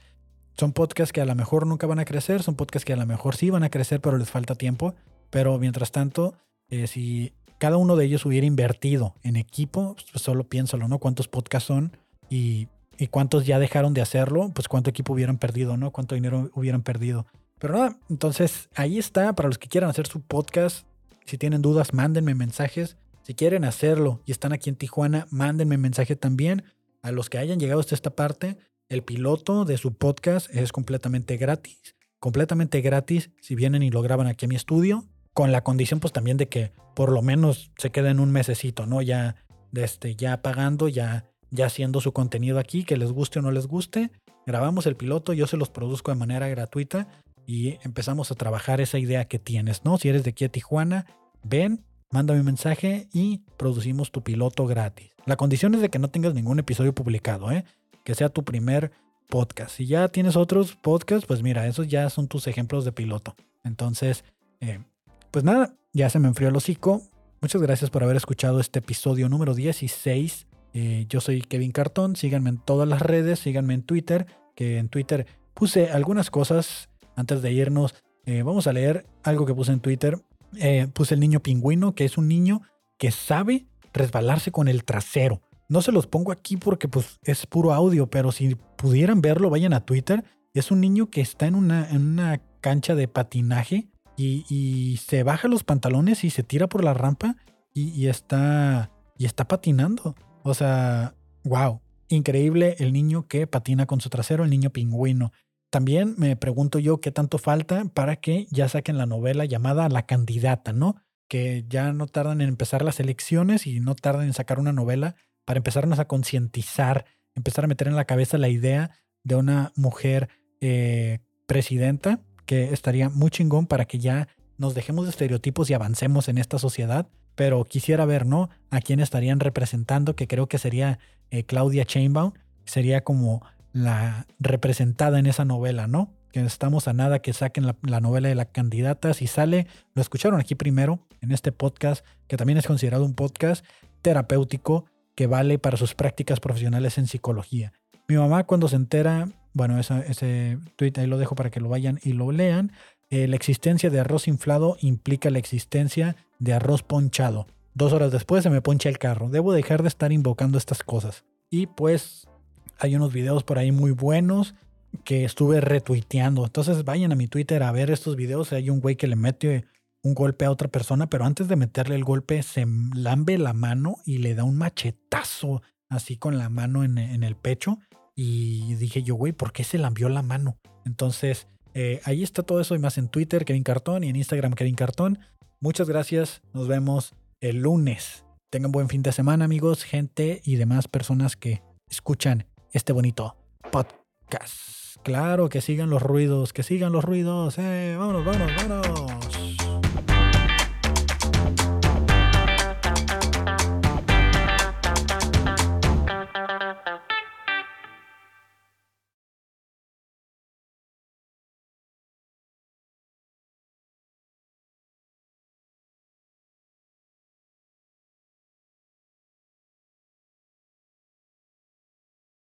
son podcasts que a lo mejor nunca van a crecer, son podcasts que a lo mejor sí van a crecer, pero les falta tiempo. Pero mientras tanto, eh, si cada uno de ellos hubiera invertido en equipo, pues solo piénsalo, ¿no? ¿Cuántos podcasts son? Y, cuántos ya dejaron de hacerlo, pues cuánto equipo hubieran perdido, ¿no? Cuánto dinero hubieran perdido. Pero nada, entonces ahí está, para los que quieran hacer su podcast, si tienen dudas, mándenme mensajes. Si quieren hacerlo y están aquí en Tijuana, mándenme mensaje también. A los que hayan llegado hasta esta parte, el piloto de su podcast es completamente gratis. Completamente gratis si vienen y lo graban aquí a mi estudio con la condición pues también de que por lo menos se queden un mesecito, ¿no? Ya, este, ya pagando, ya, ya haciendo su contenido aquí, que les guste o no les guste. Grabamos el piloto, yo se los produzco de manera gratuita y empezamos a trabajar esa idea que tienes, ¿no? Si eres de aquí a Tijuana, ven, mándame un mensaje y producimos tu piloto gratis. La condición es de que no tengas ningún episodio publicado, ¿eh? Que sea tu primer podcast. Si ya tienes otros podcasts, pues mira, esos ya son tus ejemplos de piloto. Entonces, eh, pues nada, ya se me enfrió el hocico. Muchas gracias por haber escuchado este episodio número 16. Eh, yo soy Kevin Cartón. Síganme en todas las redes, síganme en Twitter, que en Twitter puse algunas cosas antes de irnos. Eh, vamos a leer algo que puse en Twitter. Eh, puse el niño pingüino, que es un niño que sabe resbalarse con el trasero. No se los pongo aquí porque pues, es puro audio, pero si pudieran verlo, vayan a Twitter. Es un niño que está en una, en una cancha de patinaje y, se baja los pantalones y se tira por la rampa y, está, y está patinando. O sea, wow. Increíble el niño que patina con su trasero, el niño pingüino. También me pregunto yo qué tanto falta para que ya saquen la novela llamada La candidata, ¿no? Que ya no tardan en empezar las elecciones y no tardan en sacar una novela para empezarnos a concientizar, empezar a meter en la cabeza la idea de una mujer eh, presidenta, que estaría muy chingón para que ya nos dejemos de estereotipos y avancemos en esta sociedad. Pero quisiera ver, ¿no? A quién estarían representando, que creo que sería eh, Claudia Chainbaum, sería como la representada en esa novela, ¿no? Que estamos a nada que saquen la, novela de la candidata. Si sale, lo escucharon aquí primero, en este podcast, que también es considerado un podcast terapéutico que vale para sus prácticas profesionales en psicología. Mi mamá cuando se entera, bueno, ese tweet ahí lo dejo para que lo vayan y lo lean. Eh, la existencia de arroz inflado implica la existencia de arroz ponchado. Dos horas después se me poncha el carro. Debo dejar de estar invocando estas cosas. Y pues hay unos videos por ahí muy buenos que estuve retuiteando. Entonces vayan a mi Twitter a ver estos videos. Hay un güey que le mete un golpe a otra persona, pero antes de meterle el golpe se lambe la mano y le da un machetazo así con la mano en, el pecho. Y dije yo, güey, ¿por qué se lambió la mano? Entonces, eh, ahí está todo eso y más en Twitter, Kevin Cartón, y en Instagram, Kevin Cartón. Muchas gracias. Nos vemos el lunes. Tengan buen fin de semana, amigos, gente y demás personas que escuchan este bonito podcast. Claro, que sigan los ruidos, que sigan los ruidos. Eh, vámonos, vámonos, vámonos.